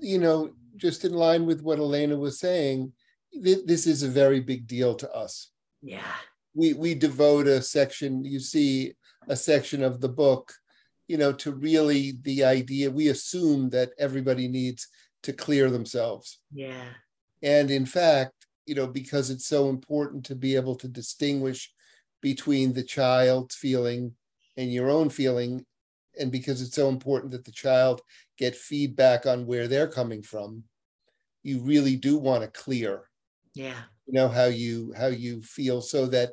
You know, just in line with what Elena was saying, th- this is a very big deal to us. Yeah. we we devote a section you see a section of the book you know to really the idea we assume that everybody needs to clear themselves Yeah. and in fact you know because it's so important to be able to distinguish between the child's feeling and your own feeling and because it's so important that the child get feedback on where they're coming from you really do want to clear Yeah. you know how you how you feel so that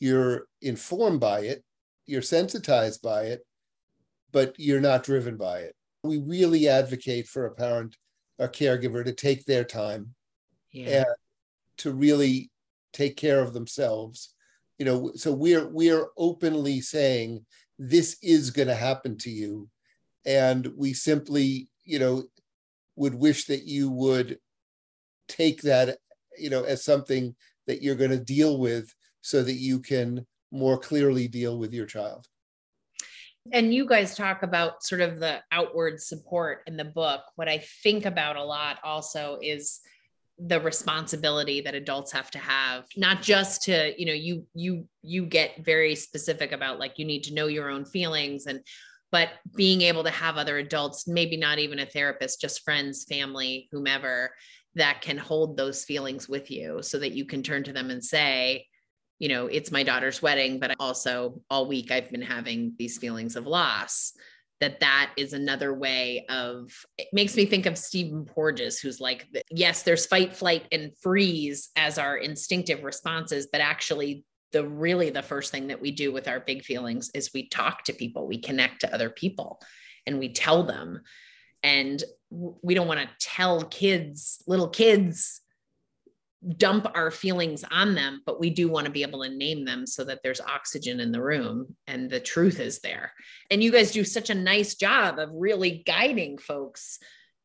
you're informed by it you're sensitized by it but you're not driven by it we really advocate for a parent or caregiver to take their time Yeah. and to really take care of themselves you know so we're we're openly saying this is going to happen to you. And we simply you know would wish that you would take that you know as something that you're going to deal with so that you can more clearly deal with your child. And you guys talk about sort of the outward support in the book. What i think about a lot also is the responsibility that adults have to have not just to you know you you you get very specific about like you need to know your own feelings and but being able to have other adults maybe not even a therapist just friends family whomever that can hold those feelings with you so that you can turn to them and say you know, it's my daughter's wedding, but also all week I've been having these feelings of loss. That that is another way of it makes me think of Stephen Porges, who's like, yes, there's fight, flight, and freeze as our instinctive responses, but actually the really the first thing that we do with our big feelings is we talk to people, we connect to other people, and we tell them. And we don't want to tell kids, little kids, dump our feelings on them, but we do want to be able to name them so that there's oxygen in the room and the truth is there. And you guys do such a nice job of really guiding folks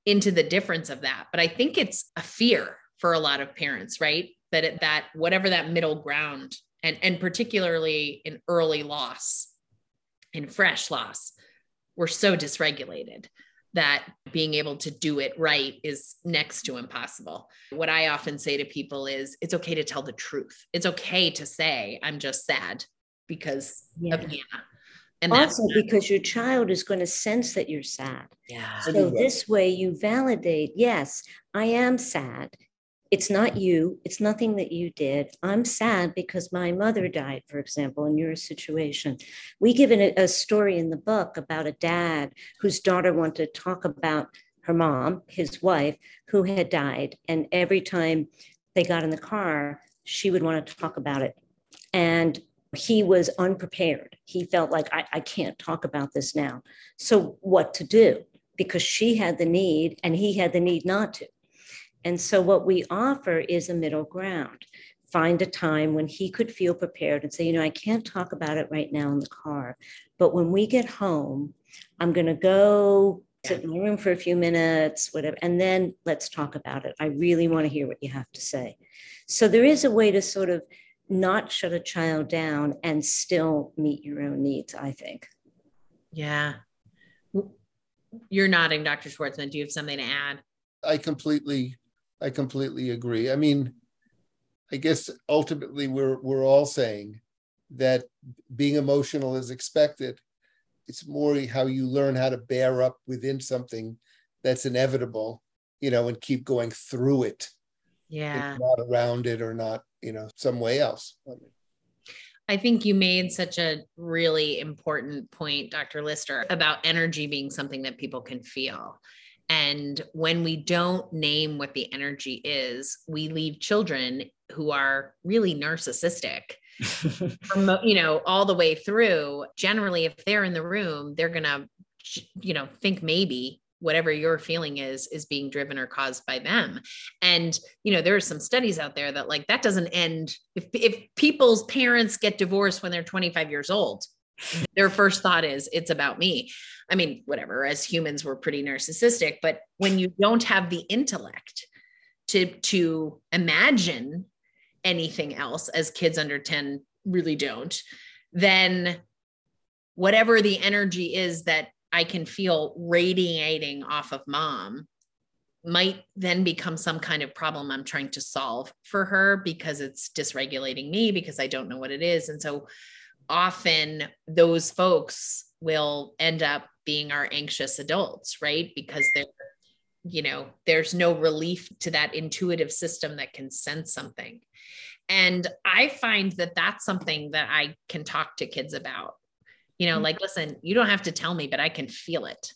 into the difference of that. But I think it's a fear for a lot of parents, right? That it, that whatever that middle ground and and particularly in early loss, in fresh loss, we're so dysregulated that being able to do it right is next to impossible. What I often say to people is it's okay to tell the truth. It's okay to say, I'm just sad because Yeah. of Hannah. And that's Also, because your child is going to sense that you're sad. yeah. So this way you validate, yes, I am sad. It's not you. It's nothing that you did. I'm sad because my mother died, for example, in your situation. We give a, a story in the book about a dad whose daughter wanted to talk about her mom, his wife, who had died. And every time they got in the car, she would want to talk about it. And he was unprepared. He felt like, I, I can't talk about this now. So, what to do? Because she had the need and he had the need not to. And so, what we offer is a middle ground. Find a time when he could feel prepared and say, you know, I can't talk about it right now in the car, but when we get home, I'm going to go sit in my room for a few minutes, whatever, and then let's talk about it. I really want to hear what you have to say. So, there is a way to sort of not shut a child down and still meet your own needs, I think. Yeah. You're nodding, Dr. Schwartzman. Do you have something to add? I completely, I completely agree. I mean, I guess ultimately we're we're all saying that being emotional is expected. It's more how you learn how to bear up within something that's inevitable, you know, and keep going through it, Yeah. not around it or not, you know, some way else. I mean, I think you made such a really important point, Dr. Lister, about energy being something that people can feel. And when we don't name what the energy is, we leave children who are really narcissistic from, you know, all the way through. Generally, if they're in the room, they're going to, you know, think maybe whatever your feeling is is being driven or caused by them and you know there are some studies out there that like that doesn't end if if people's parents get divorced when they're 25 years old their first thought is it's about me i mean whatever as humans we're pretty narcissistic but when you don't have the intellect to to imagine anything else as kids under 10 really don't then whatever the energy is that I can feel radiating off of mom might then become some kind of problem I'm trying to solve for her because it's dysregulating me because I don't know what it is. And so often those folks will end up being our anxious adults, right? Because they're, you know, there's no relief to that intuitive system that can sense something. And I find that that's something that I can talk to kids about. You know, mm-hmm. like, listen, you don't have to tell me, but I can feel it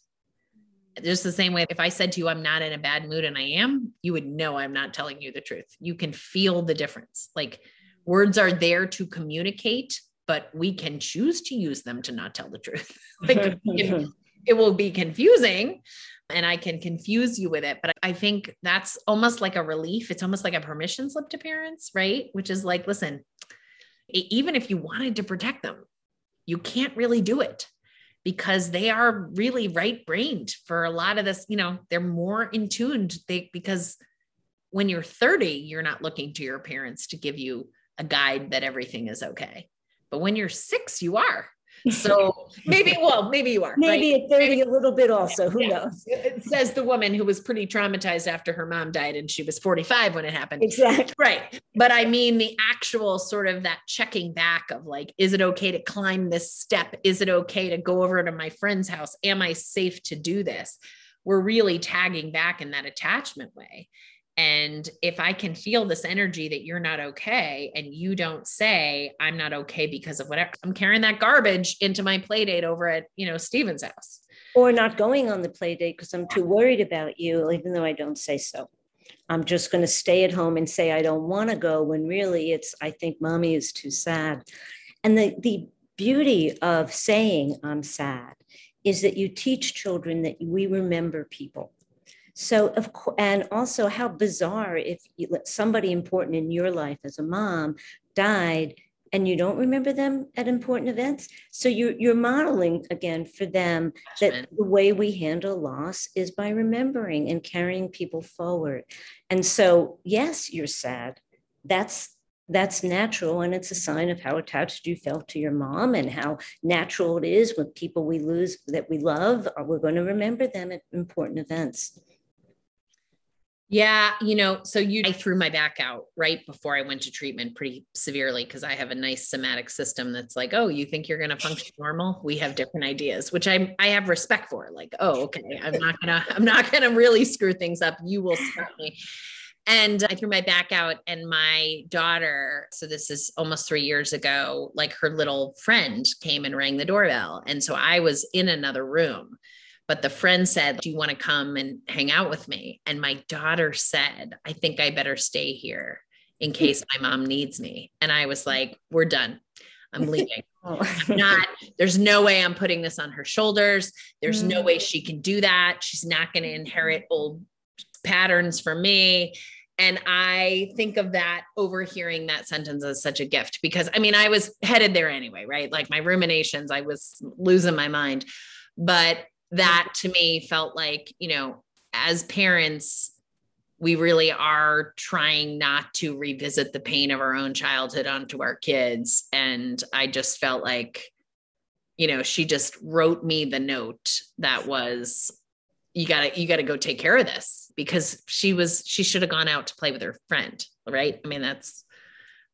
just the same way if I said to you, I'm not in a bad mood and I am, you would know I'm not telling you the truth. You can feel the difference. Like words are there to communicate, but we can choose to use them to not tell the truth. like it, it will be confusing and I can confuse you with it. But I think that's almost like a relief. It's almost like a permission slip to parents, right? Which is like, listen, even if you wanted to protect them, you can't really do it because they are really right brained for a lot of this. You know, they're more in tuned they, because when you're 30, you're not looking to your parents to give you a guide that everything is okay. But when you're six, you are. So maybe, well, maybe you are. Maybe right? at 30 a little bit also. Who yeah. knows? It says the woman who was pretty traumatized after her mom died and she was 45 when it happened. Exactly. Right. But I mean, the actual sort of that checking back of like, is it okay to climb this step? Is it okay to go over to my friend's house? Am I safe to do this? We're really tagging back in that attachment way. And if I can feel this energy that you're not okay and you don't say, I'm not okay because of whatever, I'm carrying that garbage into my play date over at, you know, Steven's house. Or not going on the play date because I'm too worried about you, even though I don't say so. I'm just going to stay at home and say I don't want to go when really it's I think mommy is too sad. And the the beauty of saying I'm sad is that you teach children that we remember people. So, of course, and also how bizarre if you, somebody important in your life as a mom died and you don't remember them at important events. So you're you're modeling again for them that the way we handle loss is by remembering and carrying people forward. And so, yes, you're sad. That's that's natural and it's a sign of how attached you felt to your mom and how natural it is when people we lose that we love are we're going to remember them at important events yeah, you know, so you I threw my back out right before I went to treatment pretty severely because I have a nice somatic system that's like, oh, you think you're going to function normal? We have different ideas, which I I have respect for. Like, oh, okay, I'm not gonna I'm not gonna really screw things up. You will stop me. And I threw my back out, and my daughter, so this is almost three years ago, like her little friend came and rang the doorbell. And so I was in another room but the friend said, Do you want to come and hang out with me? And my daughter said, I think I better stay here in hmm. case my mom needs me. And I was like, We're done. I'm leaving. oh. I'm not, there's no way I'm putting this on her shoulders. There's mm. no way she can do that. She's not going to inherit old patterns from me. And I think of that overhearing that sentence as such a gift because I mean, I was headed there anyway, right? Like my ruminations, I was losing my mind. But that to me felt like, you know, as parents, we really are trying not to revisit the pain of our own childhood onto our kids. And I just felt like, you know, she just wrote me the note that was, you gotta, you gotta go take care of this because she was, she should have gone out to play with her friend. Right. I mean, that's,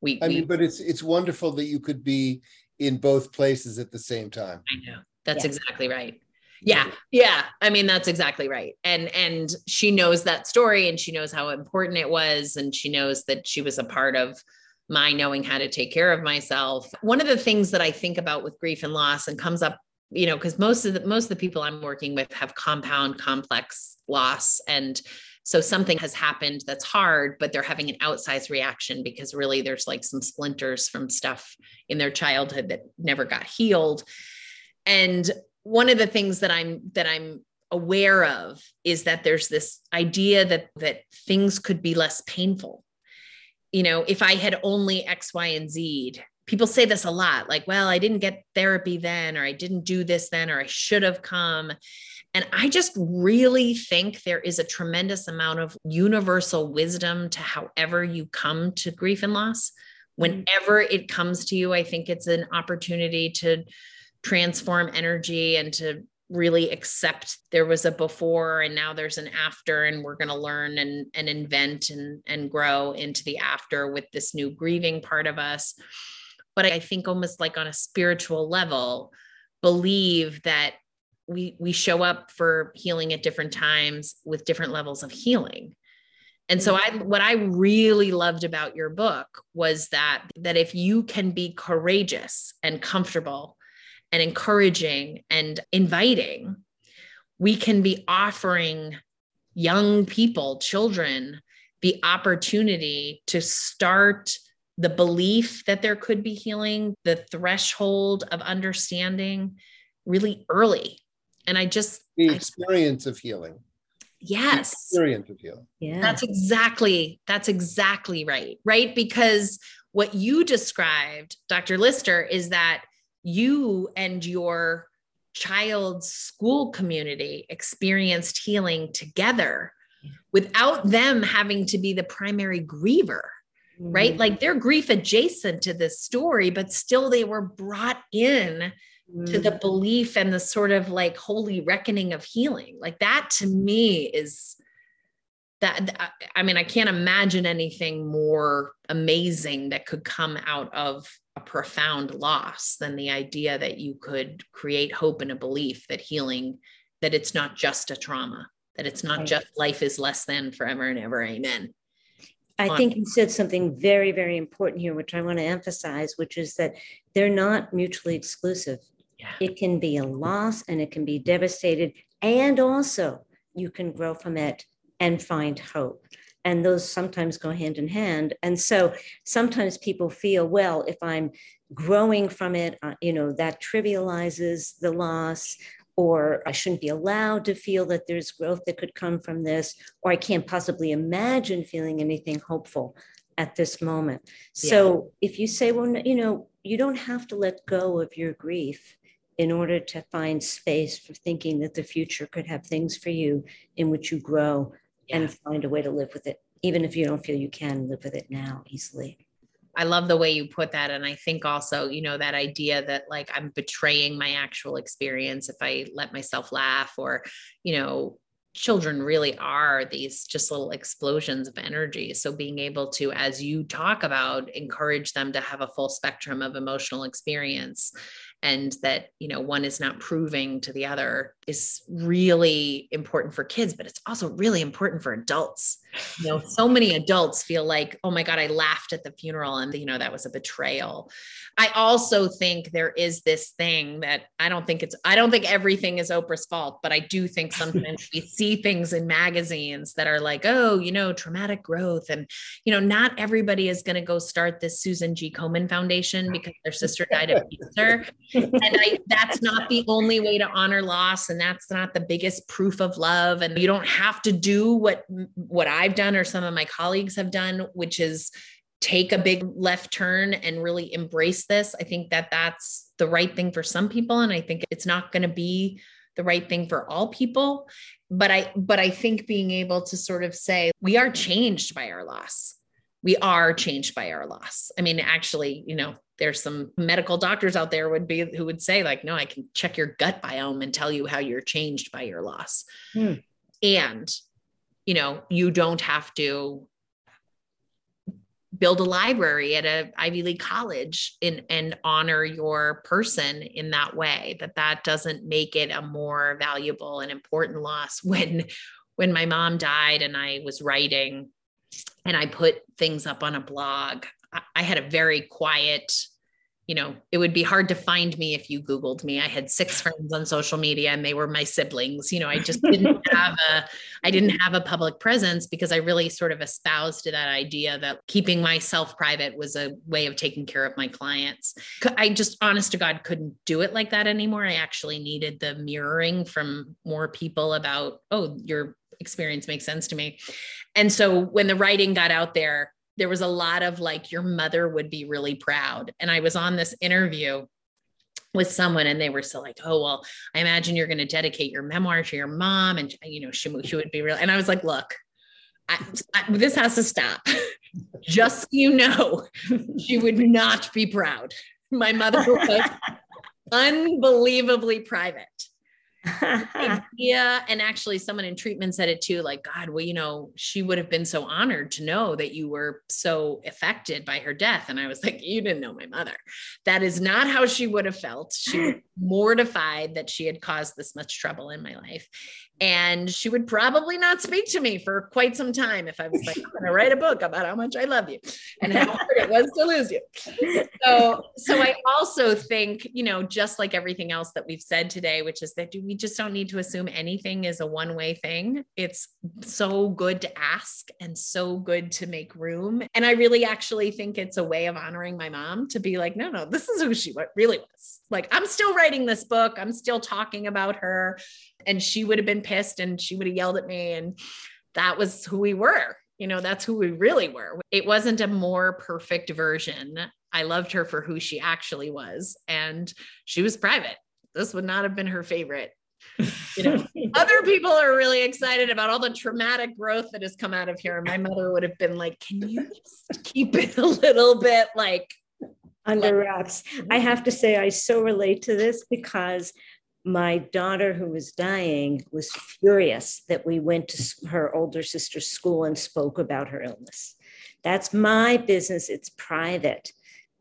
we, I we, mean, but it's, it's wonderful that you could be in both places at the same time. I know. That's yeah. exactly right yeah yeah. I mean that's exactly right. And and she knows that story and she knows how important it was and she knows that she was a part of my knowing how to take care of myself. One of the things that i think about with grief and loss and comes up you know because most of the most of the people i'm working with have compound complex loss. And so something has happened that's hard but they're having an outsized reaction because really there's like some splinters from stuff in their childhood that never got healed. And one of the things that I'm that I'm aware of is that there's this idea that that things could be less painful. You know, if I had only X, Y, and Z, people say this a lot like, well, I didn't get therapy then, or I didn't do this then, or I should have come. And I just really think there is a tremendous amount of universal wisdom to however you come to grief and loss. Mm-hmm. Whenever it comes to you, I think it's an opportunity to transform energy and to really accept there was a before and now there's an after and we're going to learn and and invent and and grow into the after with this new grieving part of us. But i think almost like on a spiritual level believe that we we show up for healing at different times with different levels of healing. And so I what I really loved about your book was that that if you can be courageous and comfortable and encouraging and inviting, we can be offering young people, children, the opportunity to start the belief that there could be healing, the threshold of understanding really early. And I just the experience I, of healing. Yes. The experience of healing. Yeah. That's exactly that's exactly right. Right? Because what you described, Dr. Lister, is that you and your child's school community experienced healing together without them having to be the primary griever right mm-hmm. like they're grief adjacent to this story but still they were brought in mm-hmm. to the mm. belief and the sort of like holy reckoning of healing like that to me is that i mean i can't imagine anything more amazing that could come out of a profound loss than the idea that you could create hope and a belief that healing that it's not just a trauma that it's not just life is less than forever and ever amen I think you said something very, very important here, which I want to emphasize, which is that they're not mutually exclusive. Yeah. It can be a loss and it can be devastated. And also, you can grow from it and find hope and those sometimes go hand in hand and so sometimes people feel well if i'm growing from it uh, you know that trivializes the loss or i shouldn't be allowed to feel that there's growth that could come from this or i can't possibly imagine feeling anything hopeful at this moment yeah. so if you say well you know you don't have to let go of your grief in order to find space for thinking that the future could have things for you in which you grow yeah. and find a way to live with it, even if you don't feel you can live with it now easily. I love the way you put that. And I think also, you know, that idea that like I'm betraying my actual experience if I let myself laugh or, you know, children really are these just little explosions of energy. So being able to, as you talk about, encourage them to have a full spectrum of emotional experience and that you know one is not proving to the other is really important for kids but it's also really important for adults. You know so many adults feel like oh my god i laughed at the funeral and you know that was a betrayal. I also think there is this thing that i don't think it's i don't think everything is oprah's fault but i do think sometimes we see things in magazines that are like oh you know traumatic growth and you know not everybody is going to go start this susan g. Komen foundation because their sister died of cancer and I, that's not the only way to honor loss and that's not the biggest proof of love. And you don't have to do what what i've done or some of my colleagues have done which is take a big left turn and really embrace this. I think that that's the right thing for some people and i think it's not going to be the right thing for all people. But i but i think being able to sort of say we are changed by our loss. We are changed by our loss. I mean, actually, you know, there's some medical doctors out there would be who would say like, no, I can check your gut biome and tell you how you're changed by your loss. Hmm. And, you know, you don't have to build a library at a Ivy League college in, and honor your person in that way that that doesn't make it a more valuable and important loss when when my mom died and I was writing and I put things up on a blog. I had a very quiet, you know, it would be hard to find me if you Googled me. I had six friends on social media and they were my siblings. You know, I just didn't have a, I didn't have a public presence because I really sort of espoused to that idea that keeping myself private was a way of taking care of my clients. I just, honest to God, couldn't do it like that anymore. I actually needed the mirroring from more people about, oh, your experience makes sense to me. And so when the writing got out there, there was a lot of like, your mother would be really proud. And I was on this interview with someone and they were still like, oh, well, I imagine you're going to dedicate your memoir to your mom. And, you know, she, she would be real. And I was like, look, I, I, this has to stop. Just so you know, she would not be proud. My mother was unbelievably private. idea and actually someone in treatment said it too like god well you know she would have been so honored to know that you were so affected by her death. And i was like you didn't know my mother. That is not how she would have felt. She was mortified that she had caused this much trouble in my life and she would probably not speak to me for quite some time if I was like, I'm going to write a book about how much I love you and how hard it was to lose you. So, so I also think, you know, just like everything else that we've said today, which is that we just don't need to assume anything is a one way thing. It's so good to ask and so good to make room. And I really actually think it's a way of honoring my mom to be like, no, no, this is who she really was. Like, I'm still writing this book. I'm still talking about her and she would have been pissed and she would have yelled at me. And that was who we were you know that's who we really were. It wasn't a more perfect version. I loved her for who she actually was and she was private. This would not have been her favorite. You know other people are really excited about all the traumatic growth that has come out of here. My mother would have been like can you just keep it a little bit like under wraps. I have to say i so relate to this because my daughter who was dying was furious that we went to her older sister's school and spoke about her illness. That's my business, it's private.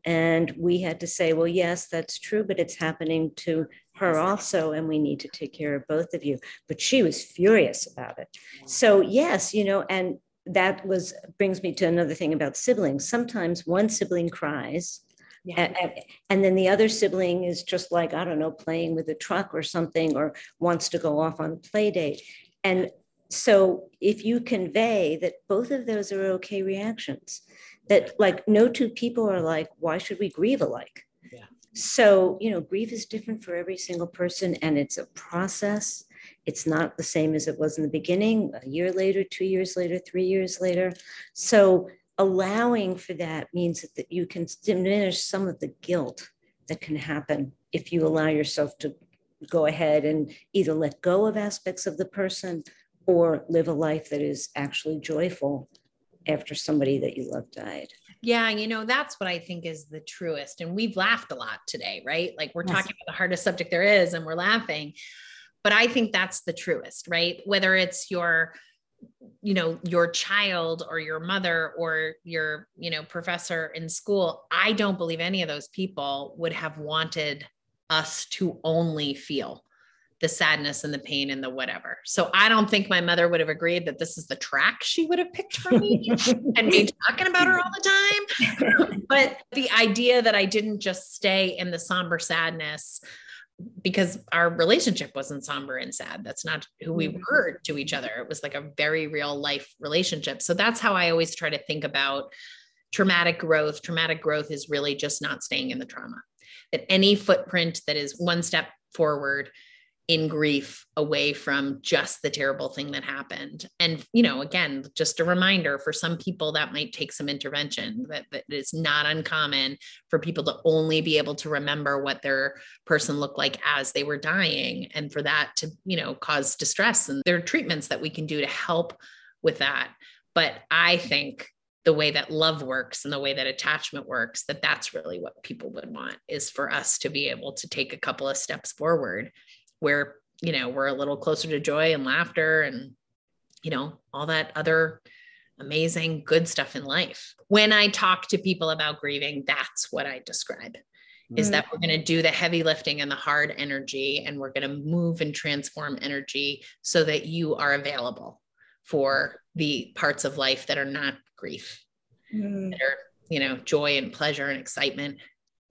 And we had to say, well, yes, that's true, but it's happening to her also, and we need to take care of both of you. But she was furious about it. So, yes, you know, and that was brings me to another thing about siblings. Sometimes one sibling cries yeah. And, and, then the other sibling is just like, I don't know, playing with a truck or something, or wants to go off on a play date. And so if you convey that both of those are okay reactions, that like no two people are like, why should we grieve alike? Yeah. So, you know, grief is different for every single person and it's a process. It's not the same as it was in the beginning, a year later, two years later, three years later. So allowing for that means that that you can diminish some of the guilt that can happen if you allow yourself to go ahead and either let go of aspects of the person or live a life that is actually joyful after somebody that you love died. Yeah, you know, that's what I think is the truest. And we've laughed a lot today, right? Like we're yes. talking about the hardest subject there is and we're laughing. But I think that's the truest, right? Whether it's your you know your child or your mother or your you know professor in school i don't believe any of those people would have wanted us to only feel the sadness and the pain and the whatever. So i don't think my mother would have agreed that this is the track she would have picked for me and me talking about her all the time. But the idea that i didn't just stay in the somber sadness because our relationship wasn't somber and sad. That's not who we mm-hmm. were to each other. It was like a very real life relationship. So that's how I always try to think about traumatic growth. Traumatic growth is really just not staying in the trauma. That any footprint that is one step forward in grief away from just the terrible thing that happened. And you know again just a reminder for some people that might take some intervention that, that it's not uncommon for people to only be able to remember what their person looked like as they were dying and for that to you know cause distress. And there are treatments that we can do to help with that. But i think the way that love works and the way that attachment works that that's really what people would want is for us to be able to take a couple of steps forward where you know we're a little closer to joy and laughter and you know all that other amazing good stuff in life when i talk to people about grieving that's what i describe is mm. that we're going to do the heavy lifting and the hard energy and we're going to move and transform energy so that you are available for the parts of life that are not grief mm. that are you know joy and pleasure and excitement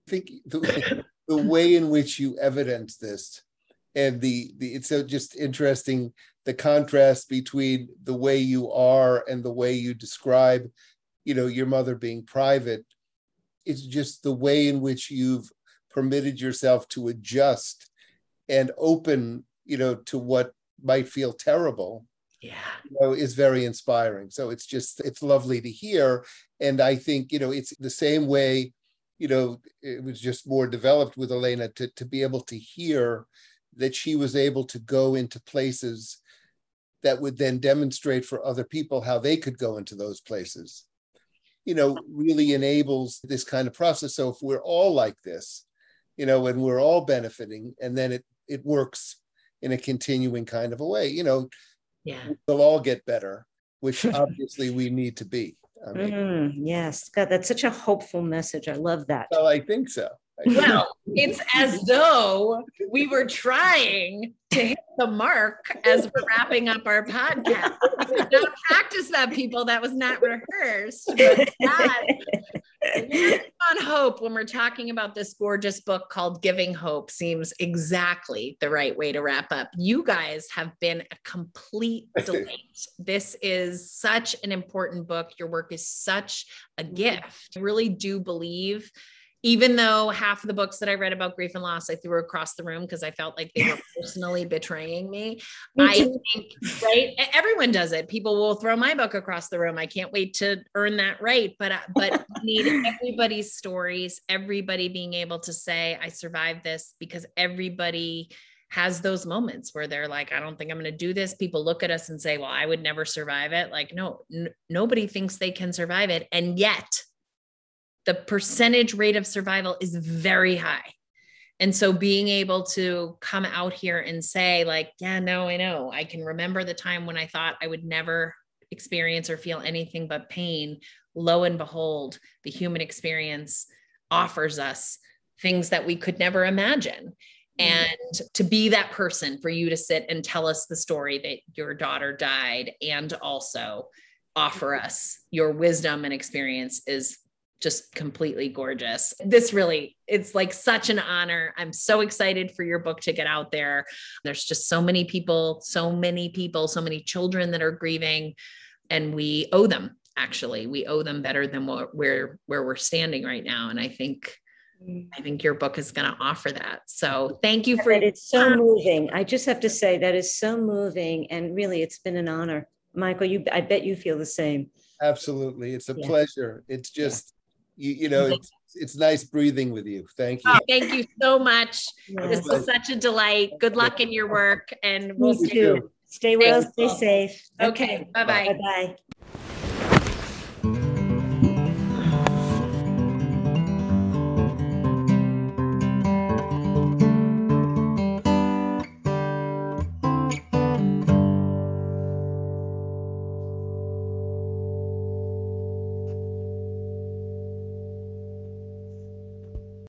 i think the, the way in which you evidence this and the, the it's so just interesting the contrast between the way you are and the way you describe you know your mother being private. It's just the way in which you've permitted yourself to adjust and open you know to what might feel terrible yeah. you know, is very inspiring. So it's just it's lovely to hear. And i think you know it's the same way you know it was just more developed with elena to, to be able to hear that she was able to go into places that would then demonstrate for other people how they could go into those places you know really enables this kind of process so if we're all like this you know and we're all benefiting and then it it works in a continuing kind of a way. You know, Yeah. they'll all get better, which obviously we need to be. I mean, Mm, yes, God, that's such a hopeful message. I love that. well, I think so. Well, it's as though we were trying to hit the mark as we're wrapping up our podcast. Not practice that, people. That was not rehearsed. But that, on hope when we're talking about this gorgeous book called Giving Hope seems exactly the right way to wrap up. You guys have been a complete delight. this is such an important book. Your work is such a gift. I really do believe even though half of the books that I read about grief and loss I threw across the room because I felt like they were personally betraying me. I think, right? Everyone does it. People will throw my book across the room. I can't wait to earn that right. But uh, but need everybody's stories, everybody being able to say, I survived this because everybody has those moments where they're like, I don't think I'm going to do this. People look at us and say, Well, I would never survive it. Like, no, n- nobody thinks they can survive it. And yet, the percentage rate of survival is very high. And so being able to come out here and say, like, yeah, no, I know. I can remember the time when I thought I would never experience or feel anything but pain. Lo and behold, the human experience offers us things that we could never imagine. Mm. And to be that person for you to sit and tell us the story that your daughter died and also offer us your wisdom and experience is just completely gorgeous. This really, it's like such an honor. I'm so excited for your book to get out there. There's just so many people, so many people, so many children that are grieving, and we owe them. Actually, we owe them better than what where where we're standing right now. And I think mm. I think your book is going to offer that. So thank you for But it's so moving. I just have to say that is so moving. And really, it's been an honor. Michael, you, I bet you feel the same. Absolutely. It's a Yeah. pleasure. It's just, you, you know, it's, it's nice breathing with you. Thank you. Oh, thank you so much. This was such a delight. Good luck in your work, and we'll Me see. too. Stay well, Thanks. stay safe. Okay, bye bye. Bye-bye.